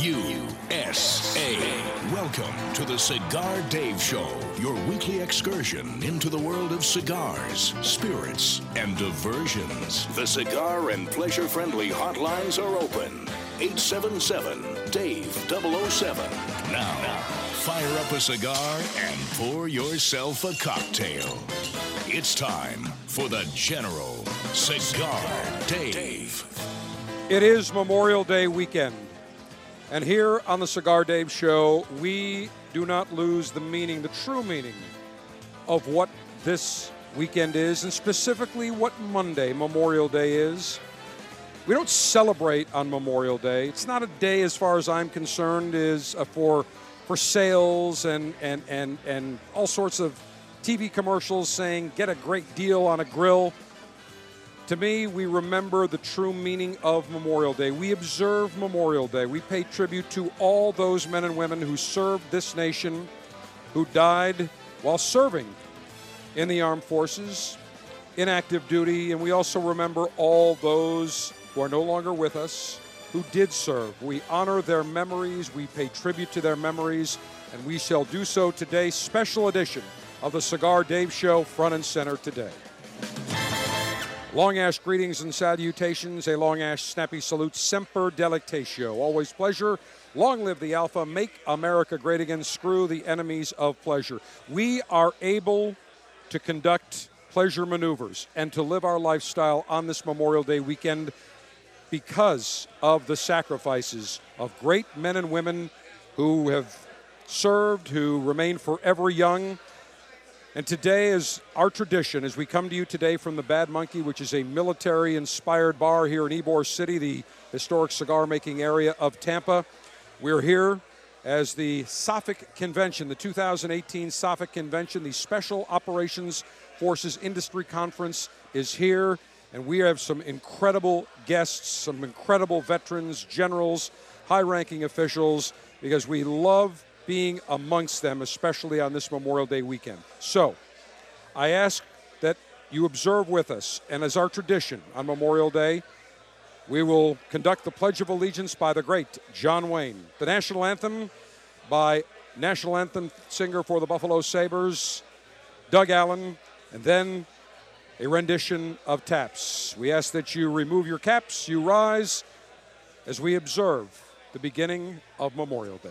USA. Welcome to the Cigar Dave Show, your weekly excursion into the world of cigars, spirits, and diversions. The cigar and pleasure friendly hotlines are open. 877 Dave 007. Now, fire up a cigar and pour yourself a cocktail. It's time for the General Cigar Dave. It is Memorial Day weekend. And here on the Cigar Dave Show, we do not lose the meaning, the true meaning of what this weekend is, and specifically what Monday, Memorial Day, is. We don't celebrate on Memorial Day. It's not a day, as far as I'm concerned, is uh, for for sales and and and and all sorts of TV commercials saying get a great deal on a grill. To me, we remember the true meaning of Memorial Day. We observe Memorial Day. We pay tribute to all those men and women who served this nation, who died while serving in the armed forces, in active duty, and we also remember all those who are no longer with us who did serve. We honor their memories, we pay tribute to their memories, and we shall do so today. Special edition of the Cigar Dave Show, front and center today. Long Ash greetings and salutations. A Long Ash snappy salute. Semper delectatio. Always pleasure. Long live the Alpha. Make America great again. Screw the enemies of pleasure. We are able to conduct pleasure maneuvers and to live our lifestyle on this Memorial Day weekend because of the sacrifices of great men and women who have served, who remain forever young. And today is our tradition as we come to you today from the Bad Monkey, which is a military inspired bar here in Ybor City, the historic cigar making area of Tampa. We're here as the SOFIC Convention, the 2018 SOFIC Convention, the Special Operations Forces Industry Conference is here. And we have some incredible guests, some incredible veterans, generals, high ranking officials, because we love being amongst them, especially on this Memorial Day weekend. So, I ask that you observe with us, and as our tradition on Memorial Day, we will conduct the Pledge of Allegiance by the great John Wayne, the national anthem by national anthem singer for the Buffalo Sabres, Doug Allen, and then a rendition of taps. We ask that you remove your caps, you rise as we observe the beginning of Memorial Day.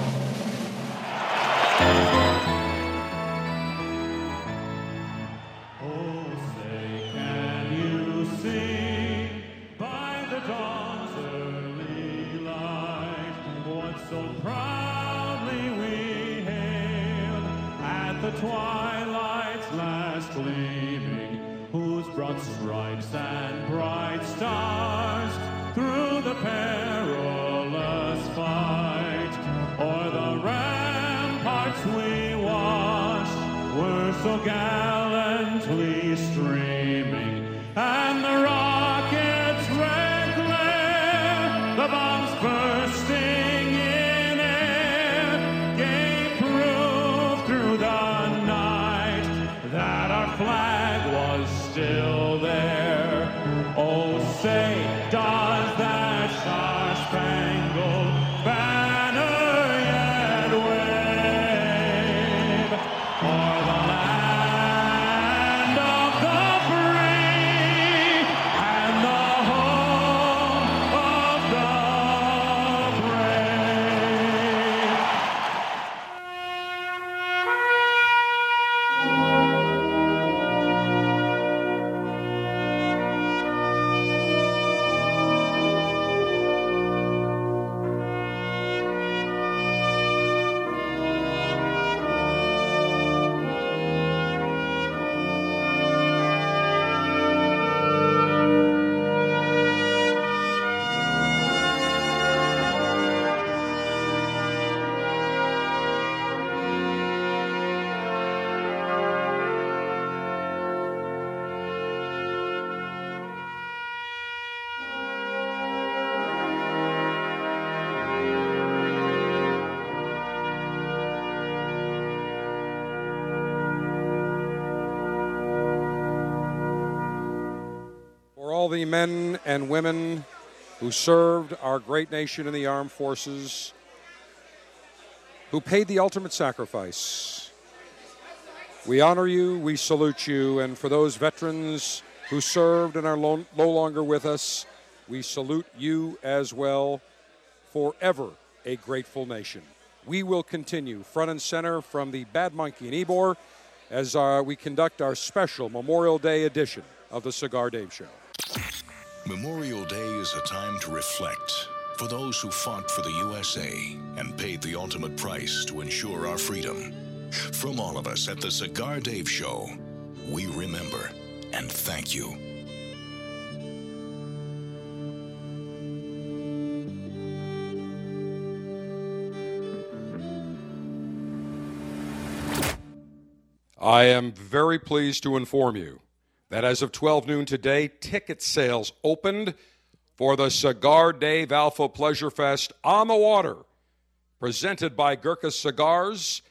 Men and women who served our great nation in the armed forces, who paid the ultimate sacrifice. We honor you, we salute you, and for those veterans who served and are no longer with us, we salute you as well. Forever a grateful nation. We will continue front and center from the Bad Monkey in Ybor as uh, we conduct our special Memorial Day edition of the Cigar Dave Show. Memorial Day is a time to reflect for those who fought for the USA and paid the ultimate price to ensure our freedom. From all of us at the Cigar Dave Show, we remember and thank you. I am very pleased to inform you that as of 12 noon today, ticket sales opened for the Cigar Dave Alpha Pleasure Fest on the water, presented by Gurkha Cigars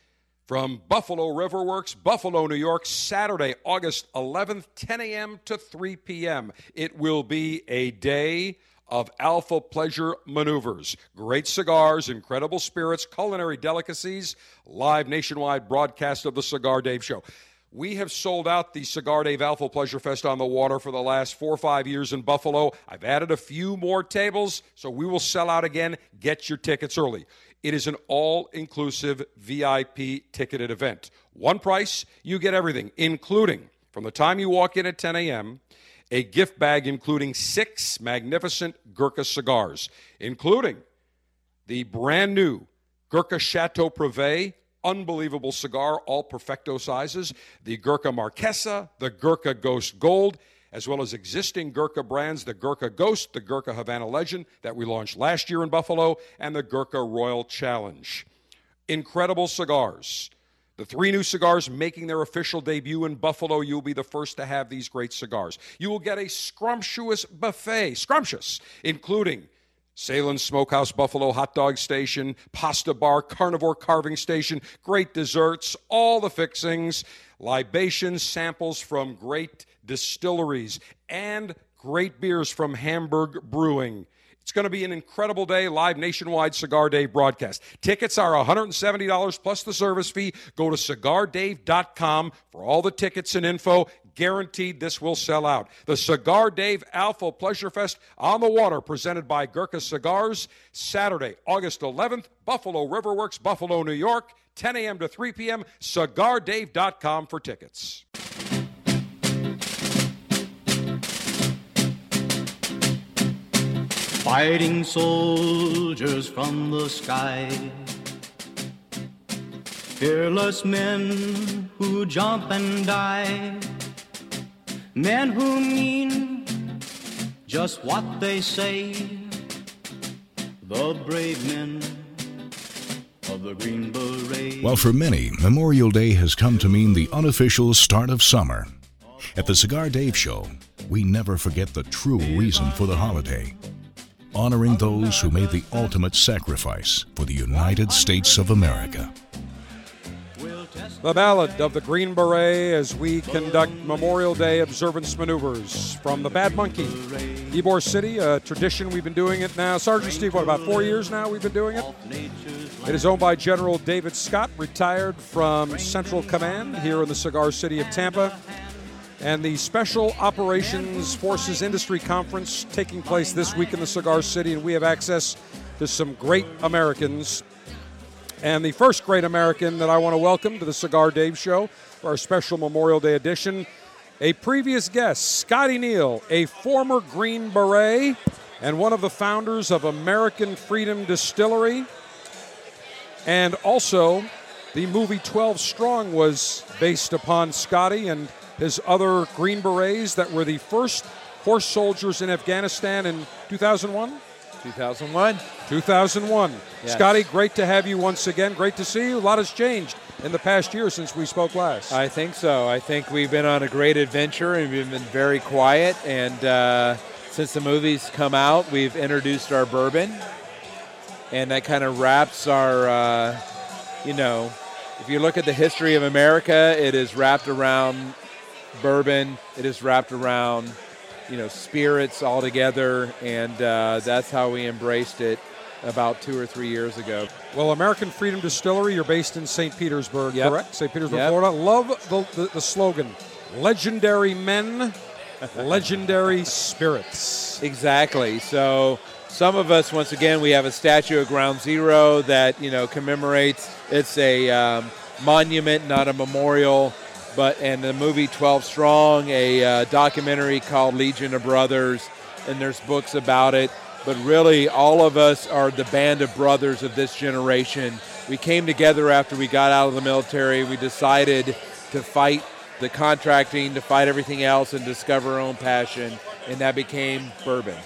from Buffalo River Works, Buffalo, New York, Saturday, August 11th, 10 a.m. to 3 p.m. It will be a day of Alpha Pleasure maneuvers. Great cigars, incredible spirits, culinary delicacies, live nationwide broadcast of the Cigar Dave Show. We have sold out the Cigar Dave Alpha Pleasure Fest on the water for the last four or five years in Buffalo. I've added a few more tables, so we will sell out again. Get your tickets early. It is an all inclusive VIP ticketed event. One price, you get everything, including from the time you walk in at 10 a.m., a gift bag including six magnificent Gurkha cigars, including the brand new Gurkha Chateau Privé, unbelievable cigar, all perfecto sizes, the Gurkha Marquesa, the Gurkha Ghost Gold, as well as existing Gurkha brands, the Gurkha Ghost, the Gurkha Havana Legend that we launched last year in Buffalo, and the Gurkha Royal Challenge. Incredible cigars. The three new cigars making their official debut in Buffalo. You'll be the first to have these great cigars. You will get a scrumptious buffet, scrumptious, including Sahlen Smokehouse Buffalo Hot Dog Station, Pasta Bar, Carnivore Carving Station, great desserts, all the fixings, libations, samples from great distilleries, and great beers from Hamburg Brewing. It's going to be an incredible day, live nationwide Cigar Dave broadcast. Tickets are $170 plus the service fee. Go to cigardave.com for all the tickets and info. Guaranteed this will sell out. The Cigar Dave Alpha Pleasure Fest on the water, presented by Gurkha Cigars, Saturday, August 11th, Buffalo Riverworks, Buffalo, New York, 10 a.m. to 3 p.m. CigarDave.com for tickets. Fighting soldiers from the sky. Fearless men who jump and die. Men who mean just what they say. The brave men of the Green Beret. While for many, Memorial Day has come to mean the unofficial start of summer. At the Cigar Dave Show, we never forget the true reason for the holiday honoring those who made the ultimate sacrifice for the United States of America. The Ballad of the Green Beret as we conduct Memorial Day observance maneuvers from the Bad Monkey, Ybor City, a tradition we've been doing it now. Sergeant Steve, what, about four years now we've been doing it? It is owned by General David Scott, retired from Central Command here in the cigar city of Tampa. And the Special Operations Forces Industry Conference taking place this week in the Cigar City, and we have access to some great Americans and the first great American that I want to welcome to the Cigar Dave Show for our special Memorial Day edition, a previous guest, Scotty Neal, a former Green Beret and one of the founders of American Freedom Distillery. And also, the movie 12 Strong was based upon Scotty and his other Green Berets that were the first horse soldiers in Afghanistan in 2001. 2001. 2001. Yes. Scotty, great to have you once again. Great to see you. A lot has changed in the past year since we spoke last. I think so. I think we've been on a great adventure and we've been very quiet. And uh, since the movies come out, we've introduced our bourbon, and that kind of wraps our, uh, you know, if you look at the history of America, it is wrapped around bourbon. It is wrapped around you know, spirits all together, and uh, that's how we embraced it about two or three years ago. Well, American Freedom Distillery, you're based in St. Petersburg, Yep. correct? St. Petersburg, Yep. Florida. Love the, the, the slogan Legendary Men, Legendary Spirits. Exactly. So some of us, once again, we have a statue at Ground Zero that you know commemorates. It's a um, monument, not a memorial. But and the movie Twelve Strong, a uh, documentary called Legion of Brothers, and there's books about it. But really, all of us are the band of brothers of this generation. We came together after we got out of the military. We decided to fight the contracting, to fight everything else, and discover our own passion, and that became bourbon.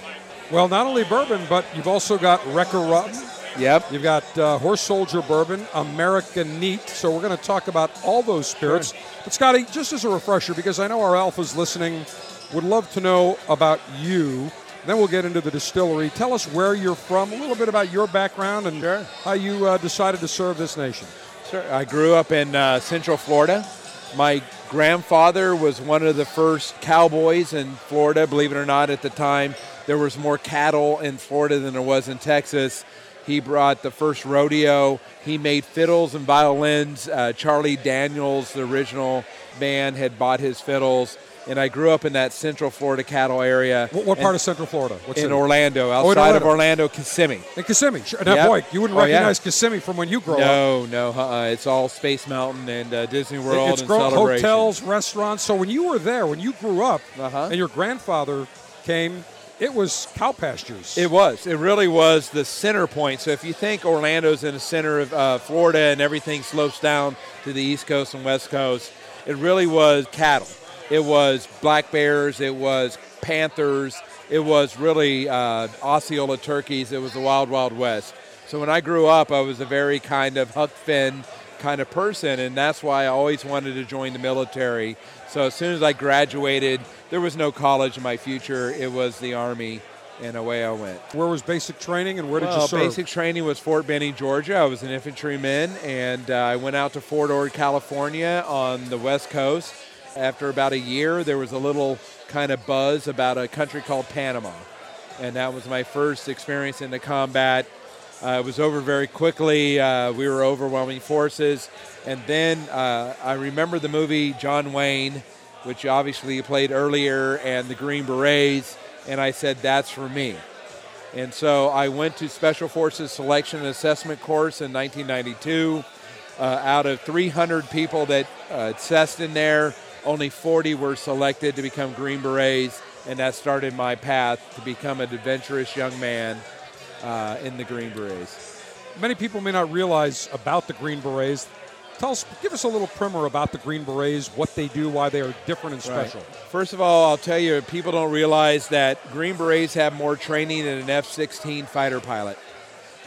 Well, not only bourbon, but you've also got Wrecker Rum. Yep. You've got uh, Horse Soldier Bourbon, American Neat. So we're going to talk about all those spirits. But Scotty, just as a refresher, because I know our alphas listening would love to know about you. Then we'll get into the distillery. Tell us where you're from, a little bit about your background, and Sure. how you uh, decided to serve this nation. Sure. I grew up in uh, Central Florida. My grandfather was one of the first cowboys in Florida. Believe it or not, at the time there was more cattle in Florida than there was in Texas. He brought the first rodeo. He made fiddles and violins. Uh, Charlie Daniels, the original band, had bought his fiddles. And I grew up in that Central Florida cattle area. What, what part of Central Florida? What's in? Orlando, Oh, in outside of Orlando. Orlando, Kissimmee. In Kissimmee. Sure. Now, Yep. boy, you wouldn't Oh, yeah. recognize Kissimmee from when you grew up. No, no, uh-uh. it's all Space Mountain and uh, Disney World it's and grown hotels, restaurants. So when you were there, when you grew up, Uh-huh. and your grandfather came, it was cow pastures. It was. It really was the center point. So if you think Orlando's in the center of uh, Florida and everything slopes down to the East Coast and West Coast, it really was cattle. It was black bears. It was panthers. It was really uh, Osceola turkeys. It was the wild, wild west. So when I grew up, I was a very kind of Huck Finn kind of person, and that's why I always wanted to join the military. So as soon as I graduated, there was no college in my future. It was the Army, and away I went. Where was basic training, and where did Well, you serve? basic training was Fort Benning, Georgia. I was an infantryman, and uh, I went out to Fort Ord, California, on the West Coast. After about a year, there was a little kind of buzz about a country called Panama, and that was my first experience in the combat. Uh, it was over very quickly. Uh, we were overwhelming forces, and then uh, I remember the movie John Wayne, which obviously you played earlier, and the Green Berets, and I said that's for me. And so I went to Special Forces Selection and Assessment course in 1992. Uh, out of 300 people that uh, assessed in there, only 40 were selected to become Green Berets, and that started my path to become an adventurous young man uh, in the Green Berets. Many people may not realize about the Green Berets. Tell us, give us a little primer about the Green Berets, what they do, why they are different and special. First of all, I'll tell you, people don't realize that Green Berets have more training than an F 16 fighter pilot.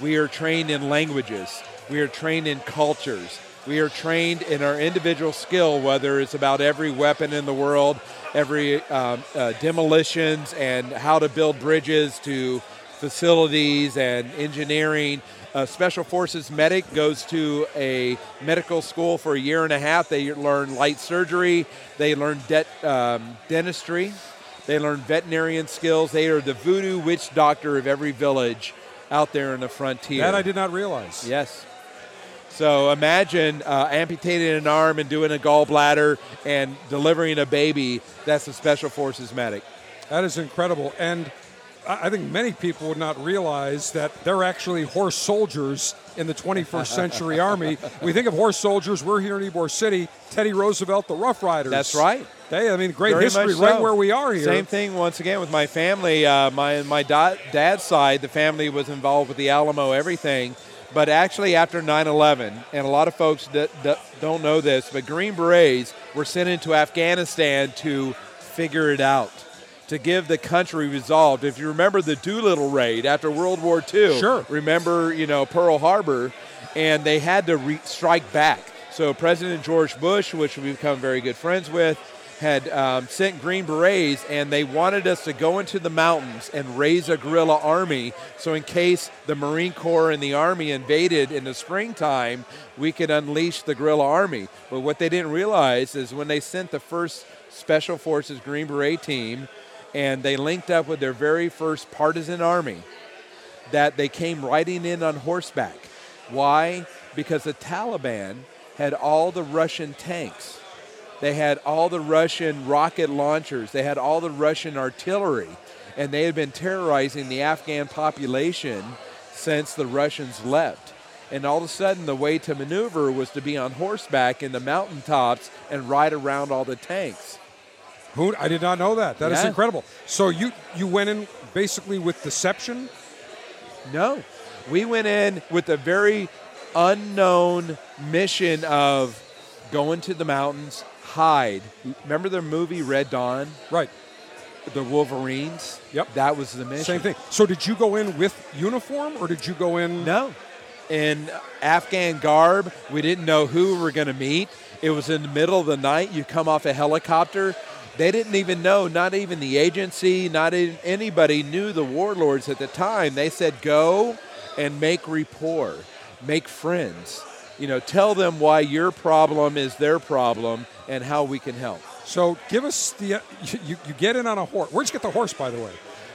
We are trained in languages, we are trained in cultures, we are trained in our individual skill, whether it's about every weapon in the world, every um, uh, demolitions, and how to build bridges to facilities and engineering. A Special Forces medic goes to a medical school for a year and a half. They learn light surgery, they learn det, um, dentistry, they learn veterinarian skills. They are the voodoo witch doctor of every village out there in the frontier. That I did not realize. Yes. So imagine uh, amputating an arm and doing a gallbladder and delivering a baby. That's a Special Forces medic. That is incredible. And I think many people would not realize that they're actually horse soldiers in the 21st century army. We think of horse soldiers. We're here in Ybor City. Teddy Roosevelt, the Rough Riders. That's right. They, I mean, great Very history much right where we are here. Same thing once again with my family. Uh, my my da- dad's side, the family was involved with the Alamo, everything. But actually, after 9/11, and a lot of folks that, that don't know this, but Green Berets were sent into Afghanistan to figure it out, to give the country resolve. If you remember the Doolittle raid after World War II, Sure. Remember, you know Pearl Harbor, and they had to re- strike back. So President George Bush, which we've become very good friends with, had um, sent Green Berets, and they wanted us to go into the mountains and raise a guerrilla army. So, in case the Marine Corps and the Army invaded in the springtime, we could unleash the guerrilla army. But what they didn't realize is when they sent the first Special Forces Green Beret team, and they linked up with their very first partisan army that they came riding in on horseback. Why? Because the Taliban had all the Russian tanks. They had all the Russian rocket launchers. They had all the Russian artillery. And they had been terrorizing the Afghan population since the Russians left. And all of a sudden, the way to maneuver was to be on horseback in the mountaintops and ride around all the tanks. Who I did not know that. That is Yeah. incredible. So you you went in basically with deception. No. We went in with a very unknown mission of going to the mountains, hide. Remember the movie Red Dawn? Right. The Wolverines? Yep. That was the mission. Same thing. So did you go in with uniform or did you go in? No. In Afghan garb, we didn't know who we were going to meet. It was in the middle of the night. You come off a helicopter. They didn't even know, not even the agency, not even anybody knew the warlords at the time. They said, go and make rapport, make friends. You know, tell them why your problem is their problem and how we can help. So give us the uh, you, you get in on a horse. Where'd you get the horse, by the way?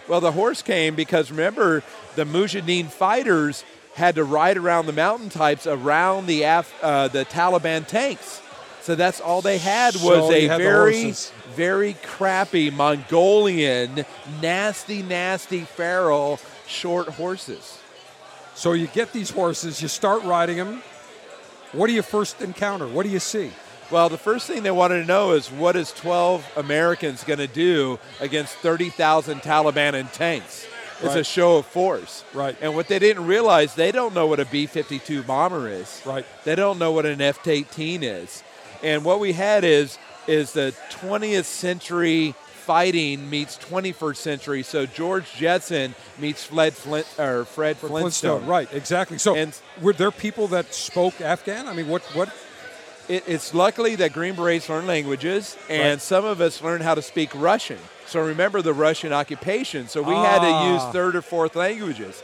Well, the horse came because remember, the Mujahideen fighters had to ride around the mountain types around the Af- uh, the Taliban tanks. So that's all they had was So a had very, very crappy Mongolian, nasty, nasty, feral short horses. So you get these horses, you start riding them. What do you first encounter? What do you see? Well, the first thing they wanted to know is what is 12 Americans going to do against 30,000 Taliban in tanks? It's a show of force. Right. And what they didn't realize, they don't know what a B 52 bomber is. Right. They don't know what an F 18 is. And what we had is, is the 20th century fighting meets 21st century. So George Jetson meets Fred, Flint, or Fred Flintstone. Right, exactly. So And- were there people that spoke Afghan? I mean, what what It, it's luckily that Green Berets learn languages, and Right. some of us learn how to speak Russian. So remember the Russian occupation. So we had to Ah. use third or fourth languages.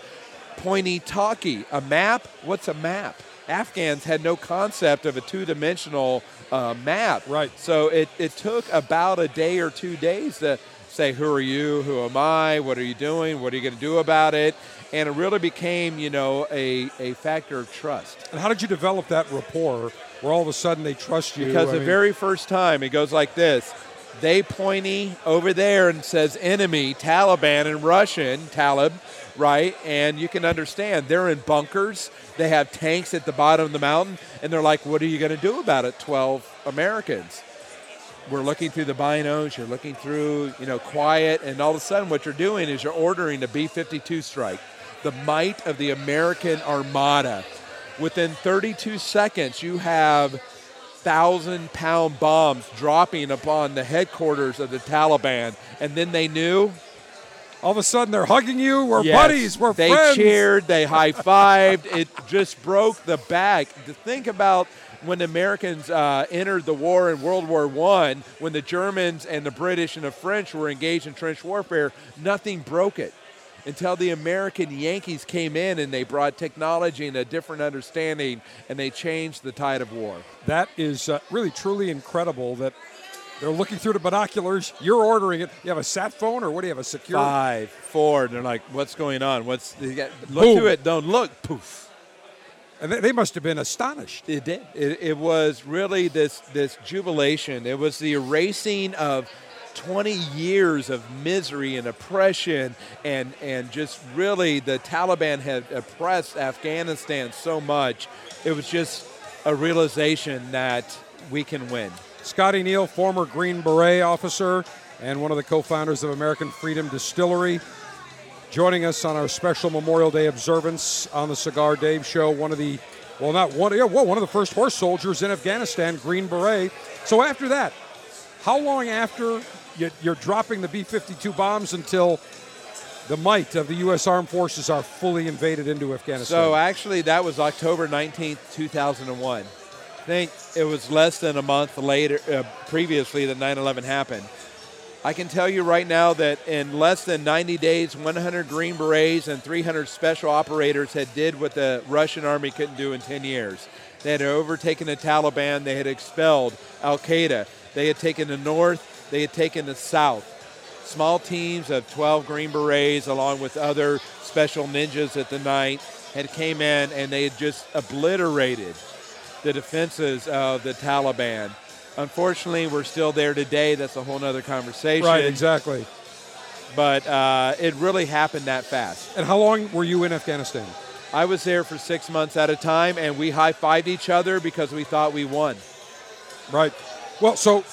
Pointy talkie. A map? What's a map? Afghans had no concept of a two dimensional uh, map. Right. So it, it took about a day or two days to say, Who are you? Who am I? What are you doing? What are you going to do about it? And it really became, you know, a, a factor of trust. and how did you develop that rapport where all of a sudden they trust you? Because I the mean, very first time it goes like this. They pointy over there and says enemy, Taliban in Russian, Talib, right? And you can understand they're in bunkers. They have tanks at the bottom of the mountain, and they're like, "What are you going to do about it?" Twelve Americans. We're looking through the binos. You're looking through, you know, quiet, and all of a sudden, what you're doing is you're ordering a B-52 strike, the might of the American Armada. Within 32 seconds, you have thousand pound bombs dropping upon the headquarters of the Taliban. And then they knew all of a sudden they're hugging you. We're yes, buddies. We're they friends. They cheered, they high fived. it just broke the back. To think about when the Americans uh, entered the war in World War One, when the Germans and the British and the French were engaged in trench warfare, nothing broke it until the American Yankees came in and they brought technology and a different understanding and they changed the tide of war. That is uh, really truly incredible that they're looking through the binoculars. You're ordering it. You have a sat phone or what do you have? A secure? five, four. And they're like, "What's going on? What's got, look Boom. to it? Don't look." Poof. And they, they must have been astonished. It did. It, it was really this this jubilation. It was the erasing of 20 years of misery and oppression, and and just really the Taliban had oppressed Afghanistan so much. It was just a realization that we can win. Scotty Neal, former Green Beret officer and one of the co-founders of American Freedom Distillery, joining us on our special Memorial Day observance on the Cigar Dave Show. One of the, well, not one, yeah, well, one of the first horse soldiers in Afghanistan, Green Beret. So after that, how long after you- you're dropping the B-52 bombs until the might of the U.S. Armed Forces are fully invaded into Afghanistan? So actually, that was October 19th, 2001. I think it was less than a month later, uh, previously, that 9 11 happened. I can tell you right now that in less than 90 days, 100 Green Berets and 300 special operators had did what the Russian army couldn't do in 10 years. They had overtaken the Taliban. They had expelled Al Qaeda. They had taken the north. They had taken the south. small teams of 12 Green Berets, along with other special ninjas at the night, had came in and they had just obliterated the defenses of the Taliban. Unfortunately, we're still there today. That's a whole other conversation. Right, exactly. But uh, it really happened that fast. And how long were you in Afghanistan? I was there for six months at a time, and we high fived each other because we thought we won. Right. Well, so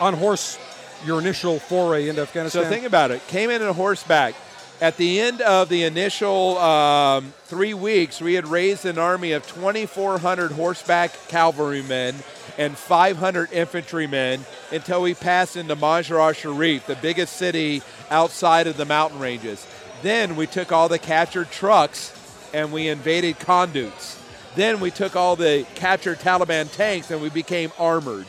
on horse, your initial foray into Afghanistan. So think about it. Came in on horseback. At the end of the initial um, three weeks, we had raised an army of 2,400 horseback cavalrymen and 500 infantrymen until we passed into Mazar Sharif, the biggest city outside of the mountain ranges. Then we took all the captured trucks and we invaded Kunduz. Then we took all the captured Taliban tanks and we became armored.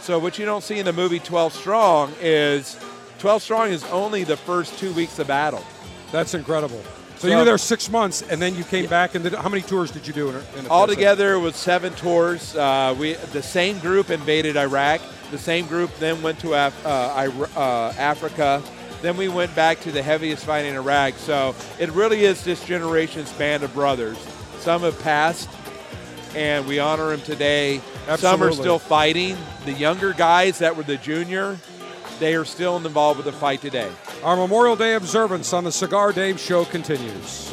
So what you don't see in the movie 12 Strong is 12 Strong is only the first two weeks of battle. That's incredible. So, So- you were there six months, and then you came back. And did, how many tours did you do in, in? Altogether, it was seven tours. Uh, we the same group invaded Iraq. The same group then went to Af- uh, uh, Africa. Then we went back to the heaviest fight in Iraq. So it really is this generation's band of brothers. Some have passed, and we honor them today. Some are still fighting. The younger guys that were the junior, they are still involved with the fight today. Our Memorial Day observance on the Cigar Dave Show continues.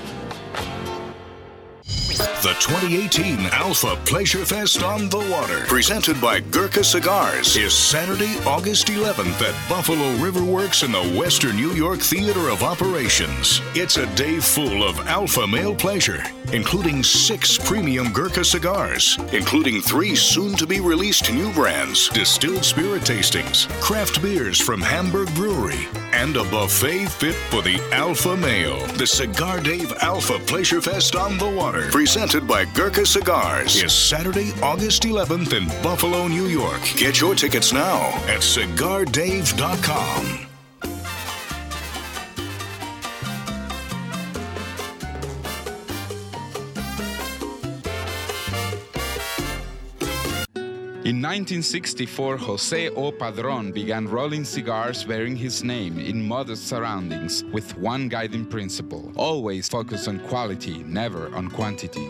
The 2018 Alpha Pleasure Fest on the Water, presented by Gurkha Cigars, is Saturday, August 11th at Buffalo River Works in the Western New York Theater of Operations. It's a day full of alpha male pleasure, including six premium Gurkha cigars, including three soon to be released new brands, distilled spirit tastings, craft beers from Hamburg Brewery, and a buffet fit for the alpha male. The Cigar Dave Alpha Pleasure Fest on the Water, presented by Gurkha Cigars, is Saturday, August 11th in Buffalo, New York. Get your tickets now at cigardave.com. In 1964, Jose O. Padron began rolling cigars bearing his name in modest surroundings with one guiding principle always focus on quality, never on quantity.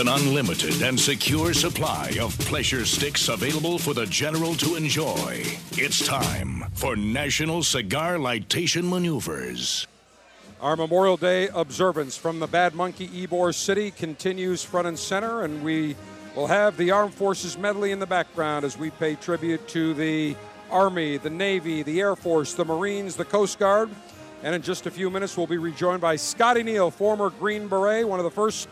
An unlimited and secure supply of pleasure sticks available for the general to enjoy, it's time for National Cigar Lightation Maneuvers. Our Memorial Day observance from the Bad Monkey Ybor City continues front and center, and we will have the Armed Forces medley in the background as we pay tribute to the Army, the Navy, the Air Force, the Marines, the Coast Guard. And in just a few minutes, we'll be rejoined by Scotty Neal, former Green Beret, one of the first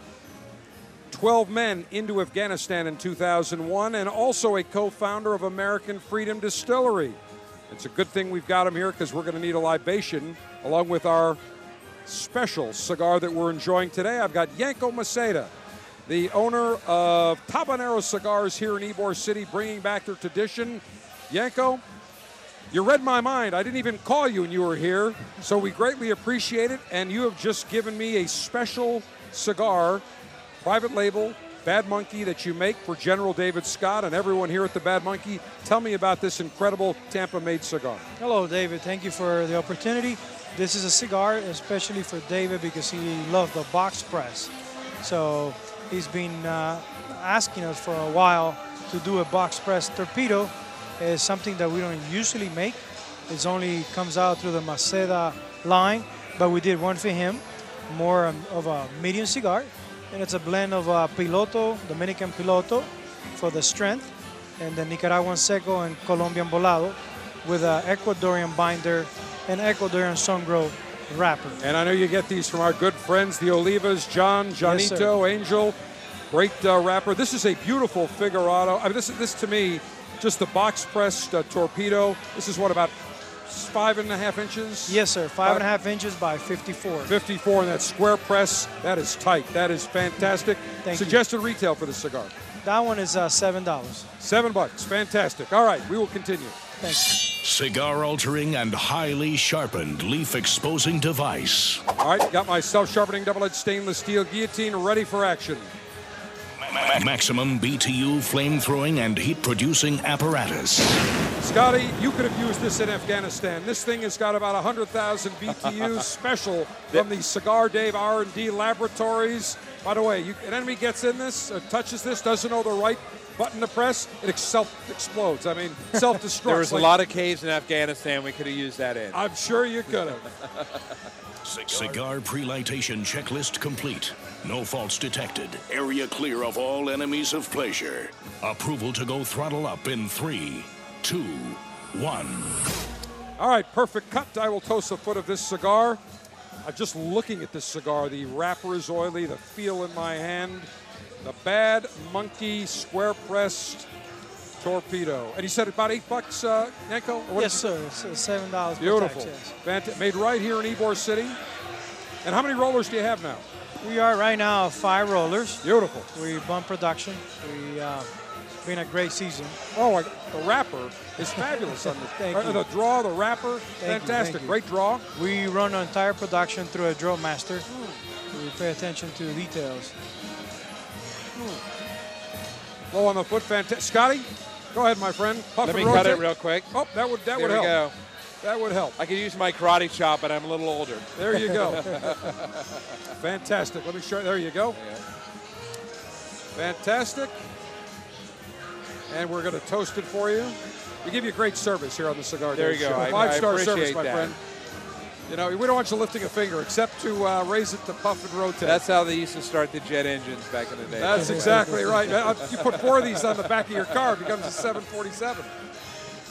12 men into Afghanistan in 2001, and also a co founder of American Freedom Distillery. It's a good thing we've got him here because we're going to need a libation along with our special cigar that we're enjoying today. I've got Yanko Maceda, the owner of Tabanero Cigars here in Ybor City, bringing back their tradition. Yanko, You read my mind. I didn't even call you and you were here. So we greatly appreciate it. And you have just given me a special cigar, private label, Bad Monkey, that you make for General David Scott and everyone here at the Bad Monkey. Tell me about this incredible Tampa made cigar. Hello, David. Thank you for the opportunity. This is a cigar especially for David because he loved the box press. So he's been uh, asking us for a while to do a box press torpedo. It's something that we don't usually make. It only comes out through the Maceda line, but we did one for him, more of a medium cigar. And it's a blend of uh, Piloto, Dominican Piloto for the strength, and the Nicaraguan Seco and Colombian Volado with an Ecuadorian binder and Ecuadorian Sungrown wrapper. And I know you get these from our good friends, the Olivas, John, Yes, Angel. Great uh, wrapper. This is a beautiful Figurado. I mean, this, this to me, just the box pressed uh, torpedo. This is what, about five and a half inches? Yes, sir. Five and a half inches by 54. 54 and that square press. That is tight. That is fantastic. Thank you. Suggested retail for the cigar. That one is uh, seven dollars. Seven bucks. Fantastic. All right, we will continue. Thanks. Cigar altering and highly sharpened leaf exposing device. All right, got my self sharpening double edged stainless steel guillotine ready for action. Ma- Maximum BTU flame throwing and heat producing apparatus. Scotty, you could have used this in Afghanistan. This thing has got about 100,000 BTUs special from the Cigar Dave R&D laboratories. By the way, you, an enemy gets in this, uh, touches this, doesn't know the right button to press, it self explodes. I mean, self-destructs. There was a lot of caves in Afghanistan. We could have used that in. I'm sure you could have. Cigar pre-lightation checklist complete. No faults detected. Area clear of all enemies of pleasure. Approval to go throttle up in three, two, one. All right, perfect cut. I will toast a foot of this cigar. I'm just looking at this cigar. The wrapper is oily, the feel in my hand. The Bad Monkey Square Pressed Torpedo. And he said about eight bucks, uh, Yanko? Yes, sir. Uh, seven dollars. Beautiful. Tax, Fant- made right here in Ybor City. And how many rollers do you have now? We are right now five rollers. Beautiful. We bump production. We uh, been a great season. Oh, the wrapper is fabulous on this. Thank Uh, you. The draw, the wrapper, Thank fantastic. you. Great draw. We run our entire production through a draw master. We pay attention to details. Low on the foot, fantastic. Scotty, go ahead, my friend. Puff Let me cut it real quick. Oh, that would that there would help. go. That would help. I could use my karate chop, but I'm a little older. There you go. Fantastic. Let me show. There you go. Fantastic. And we're going to toast it for you. We give you great service here on the Cigar There Day you go. Show. Five I star service, my that. friend. You know, we don't want you lifting a finger except to uh, raise it to puff and rotate. That's how they used to start the jet engines back in the day. That's exactly right. You put four of these on the back of your car, it becomes a 747.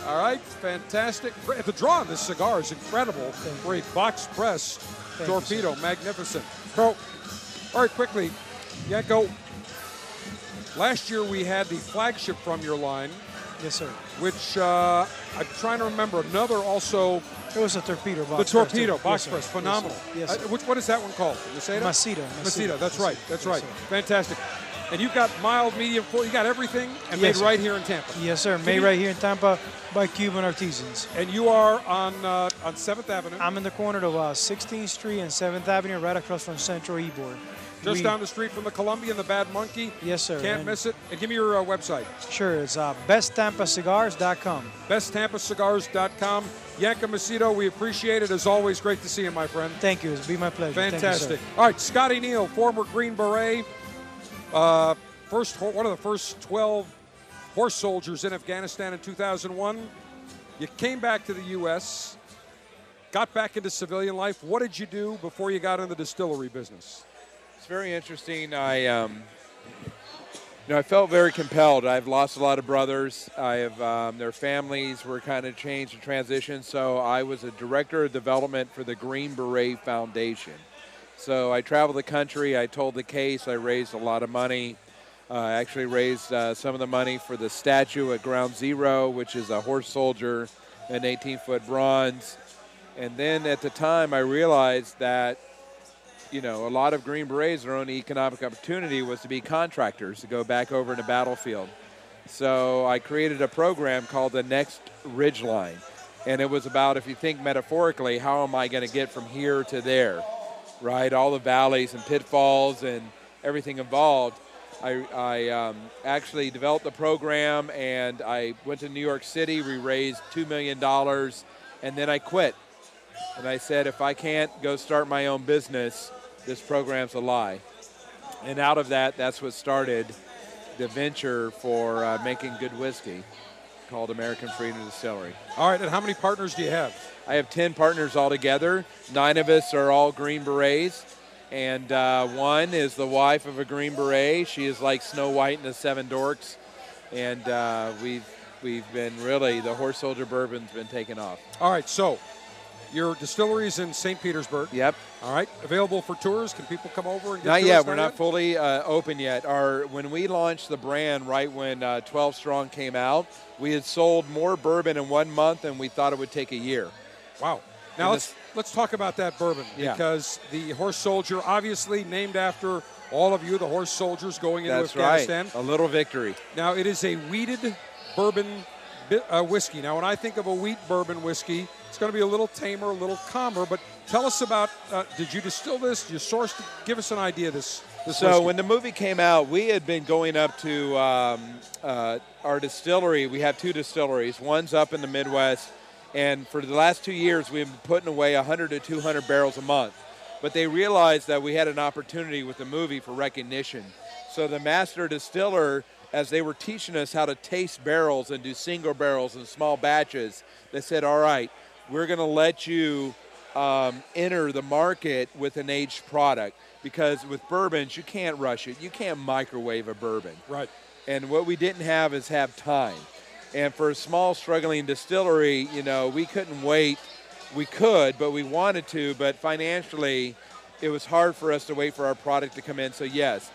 All right, fantastic. The draw on this cigar is incredible Great a box press you, torpedo. Magnificent. Pro, very quickly, Yanko, last year we had the flagship from your line, Yes, sir. which uh, I'm trying to remember. Another also, It was a torpedo box. the torpedo too. box Yes, press, phenomenal. Yes, sir. Uh, which, what is that one called? Maseda? Masita. Masita, that's right. That's Yes, right. sir. Fantastic. And you've got mild, medium, full. You got everything, and made sir. right here in Tampa. Yes, sir. Can Made you- right here in Tampa by Cuban artisans. And you are on uh, on Seventh Avenue, I'm in the corner of uh, 16th Street and 7th Avenue, right across from Central Ybor. just We- down the street from the Columbia and the Bad Monkey. Yes, sir. Can't miss it. And give me your uh, website, Sure, it's uh, besttampacigars.com. besttampacigars.com. Yanko Maceda, we appreciate it. As always, great to see you, my friend. Thank you. It's been my pleasure. Thank you. Fantastic. All right, Scotty Neal, former Green Beret, uh, first one of the first 12 horse soldiers in Afghanistan in 2001. You came back to the U.S., got back into civilian life. What did you do before you got in the distillery business? It's very interesting. I, um, you know, I felt very compelled. I've lost a lot of brothers. I have um, their families were kind of changed and transitioned. So I was a director of development for the Green Beret Foundation. So I traveled the country. I told the case. I raised a lot of money. Uh, I actually raised uh, some of the money for the statue at Ground Zero, which is a horse soldier, an 18-foot bronze. And then at the time, I realized that you know, a lot of Green Berets, their only economic opportunity was to be contractors to go back over in the battlefield. So I created a program called the Next Ridge Line. And it was about, if you think metaphorically, how am I going to get from here to there, right? All the valleys and pitfalls and everything involved. I, I um, actually developed the program and I went to New York City. We raised $2 million and then I quit. And I said, if I can't go start my own business, this program's a lie. And out of that, that's what started the venture for uh, making good whiskey called American Freedom Distillery. All right, and how many partners do you have? I have 10 partners altogether. Nine of us are all Green Berets. And uh, one is the wife of a Green Beret. She is like Snow White and the Seven Dorks. And uh, we've, we've been really, the Horse Soldier Bourbon's been taken off. All right, so your distillery is in St. Petersburg. Yep. All right, available for tours. Can people come over and get Not yet. We're not fully uh, open yet. Our when we launched the brand, right when uh, 12 Strong came out, we had sold more bourbon in one month than we thought it would take a year. Wow. Now And let's let's talk about that bourbon Yeah. because the horse soldier, obviously named after all of you, the horse soldiers going into That's Afghanistan. right. A little victory. Now it is a wheated bourbon uh, whiskey. Now when I think of a wheat bourbon whiskey, it's going to be a little tamer, a little calmer. But tell us about. Uh, did you distill this? Did you source? it? Give us an idea of this. this So whiskey. when the movie came out, we had been going up to um, uh, our distillery. We have two distilleries. One's up in the Midwest, and for the last two years, we've been putting away 100 to 200 barrels a month. But they realized that we had an opportunity with the movie for recognition. So the master distiller, as they were teaching us how to taste barrels and do single barrels and small batches, they said, "All right, we're going to let you um, enter the market with an aged product because with bourbons you can't rush it. You can't microwave a bourbon. Right. And what we didn't have is have time. And for a small struggling distillery, you know, we couldn't wait. We could, but we wanted to, but financially it was hard for us to wait for our product to come in. So yes,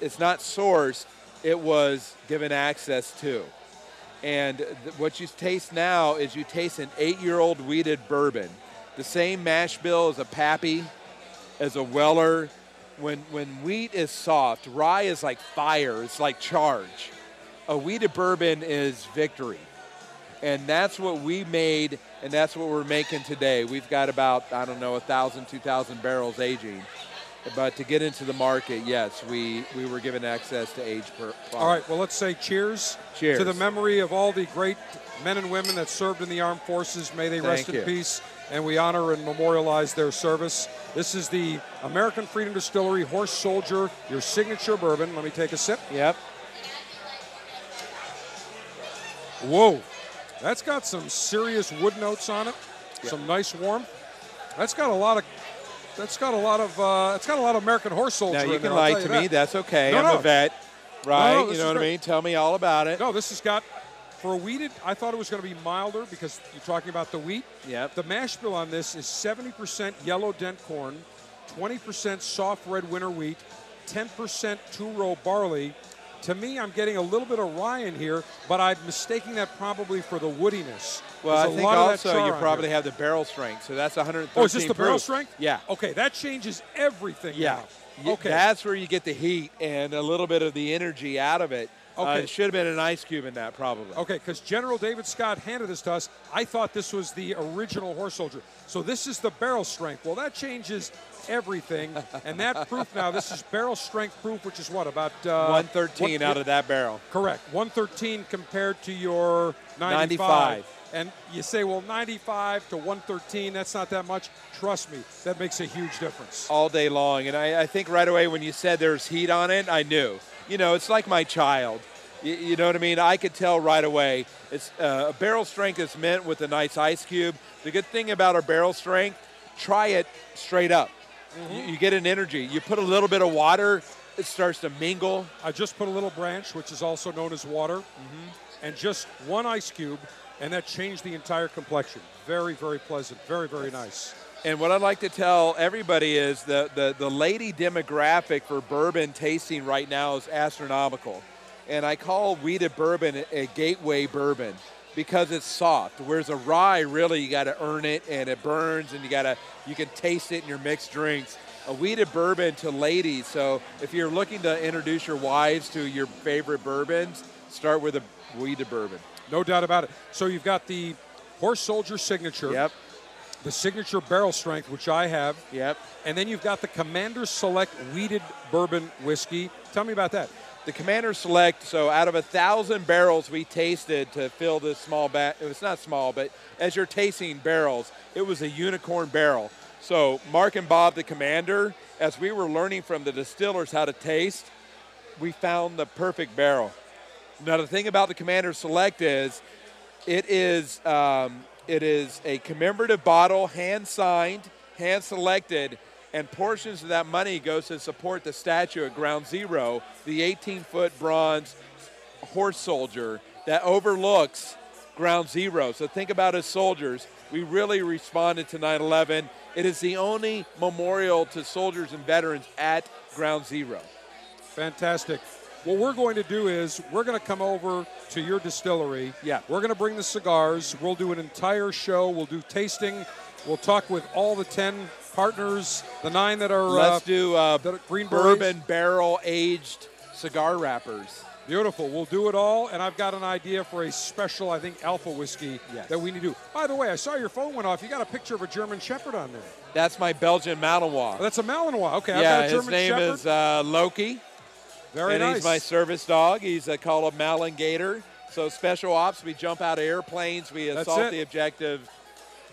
it's not sourced, it was given access to. And th- what you taste now is you taste an eight-year-old wheated bourbon, the same mash bill as a Pappy, as a Weller. When when wheat is soft, rye is like fire. It's like charge. A wheated bourbon is victory, and that's what we made, and that's what we're making today. We've got about I don't know a thousand, two thousand barrels aging. But to get into the market, yes, we, we were given access to age per- product. All right, well, let's say cheers, Cheers. to the memory of all the great men and women that served in the armed forces. May they rest Thank in peace, and we honor and memorialize their service. This is the American Freedom Distillery Horse Soldier, your signature bourbon. Let me take a sip. Yep. Whoa, that's got some serious wood notes on it. Some nice warmth. That's got a lot of. That's got a lot of. Uh, it's got a lot of American Horse Soldier. Now you in can there, lie to you me. That's okay. No, I'm no. a vet, right? no, you know what I mean. Tell me all about it. No, this has got for a wheated. I thought it was going to be milder because you're talking about the wheat. Yep. The mash bill on this is 70% yellow dent corn, 20% soft red winter wheat, 10% two row barley. To me, I'm getting a little bit of rye in here, but I'm mistaking that probably for the woodiness. Well, There's I think lot of that also you probably here. have the barrel strength, so that's 113 Oh, is this the barrel strength? Yeah. Okay, that changes everything. Yeah. now. Okay. That's where you get the heat and a little bit of the energy out of it. Uh, Okay. it should have been an ice cube in that, probably. Okay, because General David Scott handed this to us. I thought this was the original horse soldier. So this is the barrel strength. Well, that changes everything. and that proof now, this is barrel strength proof, which is what, about uh, 113 what- out of that barrel. Correct. 113 compared to your 95. 95. And you say, well, 95 to 113, that's not that much. Trust me, that makes a huge difference. all day long. And I, I think right away when you said there's heat on it, I knew. You know, it's like my child. You, you know what I mean? I could tell right away. It's uh, a barrel strength is meant with a nice ice cube. The good thing about our barrel strength, try it straight up. You, you get an energy. You put a little bit of water, it starts to mingle. I just put a little branch, which is also known as water, Mm-hmm. and just one ice cube, and that changed the entire complexion. Very, very pleasant. Very, very nice. And what I'd like to tell everybody is the, the, the lady demographic for bourbon tasting right now is astronomical. And I call wheated bourbon a, gateway bourbon because it's soft. Whereas a rye, really, you got to earn it and it burns and you got to, you can taste it in your mixed drinks. A wheated bourbon to ladies. So if you're looking to introduce your wives to your favorite bourbons, start with a wheated bourbon. No doubt about it. So you've got the Horse Soldier signature. Yep. The signature barrel strength, which I have. Yep. And then you've got the Commander Select Wheated Bourbon Whiskey. Tell me about that. The Commander Select, so out of a thousand barrels we tasted to fill this small bat, it was not small, but as you're tasting barrels, it was a unicorn barrel. So Mark and Bob, the Commander, as we were learning from the distillers how to taste, we found the perfect barrel. Now the thing about the Commander Select is, it is um, it is a commemorative bottle, hand signed, hand selected, and portions of that money goes to support the statue at Ground Zero, the 18 foot bronze horse soldier that overlooks Ground Zero. So think about as soldiers. We really responded to 9 11. It is the only memorial to soldiers and veterans at Ground Zero. Fantastic. What we're going to do is we're going to come over to your distillery. Yeah. We're going to bring the cigars. We'll do an entire show. We'll do tasting. We'll talk with all the 10 partners, the nine that are Let's uh, do uh, that are green bourbon berets. barrel aged cigar wrappers. Beautiful. We'll do it all, and I've got an idea for a special, I think, alpha whiskey Yes. that we need to do. By the way, I saw your phone went off. You got a picture of a German Shepherd on there. That's my Belgian Malinois. Oh, that's a Malinois. Okay, I've yeah, got a his name Shepherd. is uh, Loki. Very and nice. he's my service dog. He's uh, called a Maligator. So special ops, we jump out of airplanes, we That's assault it. the objective.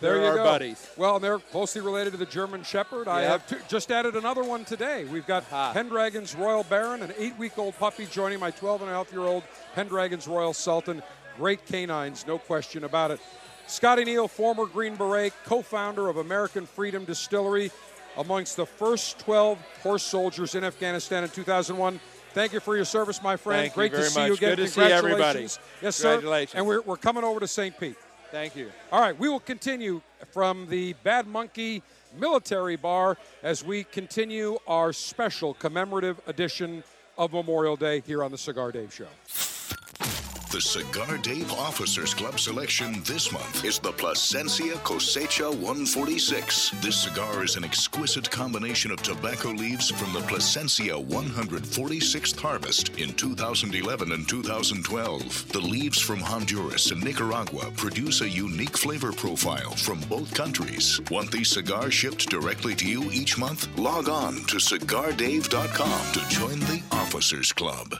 There They're you our go. buddies. Well, they're closely related to the German Shepherd. I have two, just added another one today. We've got Ha. Pendragon's Royal Baron, an eight-week-old puppy joining my 12 and a half year old Pendragon's Royal Sultan. Great canines, no question about it. Scotty Neil, former Green Beret, co-founder of American Freedom Distillery, amongst the first 12 horse soldiers in Afghanistan in 2001. Thank you for your service, my friend. Thank you Great to see much. you again. Good to see everybody. Congratulations. Yes, sir. Congratulations. And we're, we're coming over to St. Pete. Thank you. All right, we will continue from the Bad Monkey Military Bar as we continue our special commemorative edition of Memorial Day here on the Cigar Dave Show. The Cigar Dave Officers Club selection this month is the Plasencia Cosecha 146. This cigar is an exquisite combination of tobacco leaves from the Plasencia 146th harvest in 2011 and 2012. The leaves from Honduras and Nicaragua produce a unique flavor profile from both countries. Want these cigars shipped directly to you each month? Log on to cigardave.com to join the Officers Club.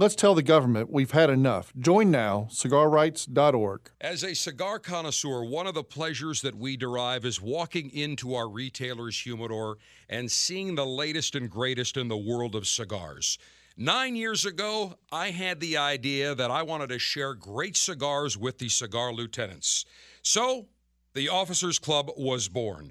Let's tell the government we've had enough. Join now, cigarrights.org. As a cigar connoisseur, one of the pleasures that we derive is walking into our retailer's humidor and seeing the latest and greatest in the world of cigars. Nine years ago, I had the idea that I wanted to share great cigars with the cigar lieutenants. So, the Officers Club was born.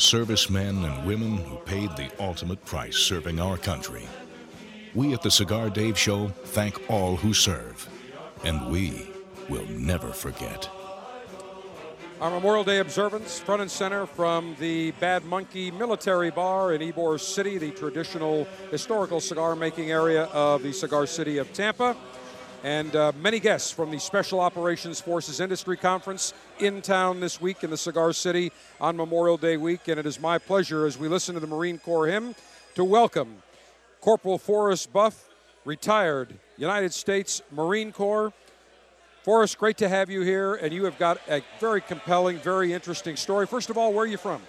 Servicemen and women who paid the ultimate price serving our country. We at the Cigar Dave Show thank all who serve, and we will never forget. Our Memorial Day observance, front and center from the Bad Monkey Military Bar in Ybor City, the traditional historical cigar making area of the cigar city of Tampa. And uh, many guests from the Special Operations Forces Industry Conference in town this week in the Cigar City on Memorial Day week. And it is my pleasure as we listen to the Marine Corps hymn to welcome Corporal Forrest Buff, retired United States Marine Corps. Forrest, great to have you here, and you have got a very compelling, very interesting story. First of all, where are you from?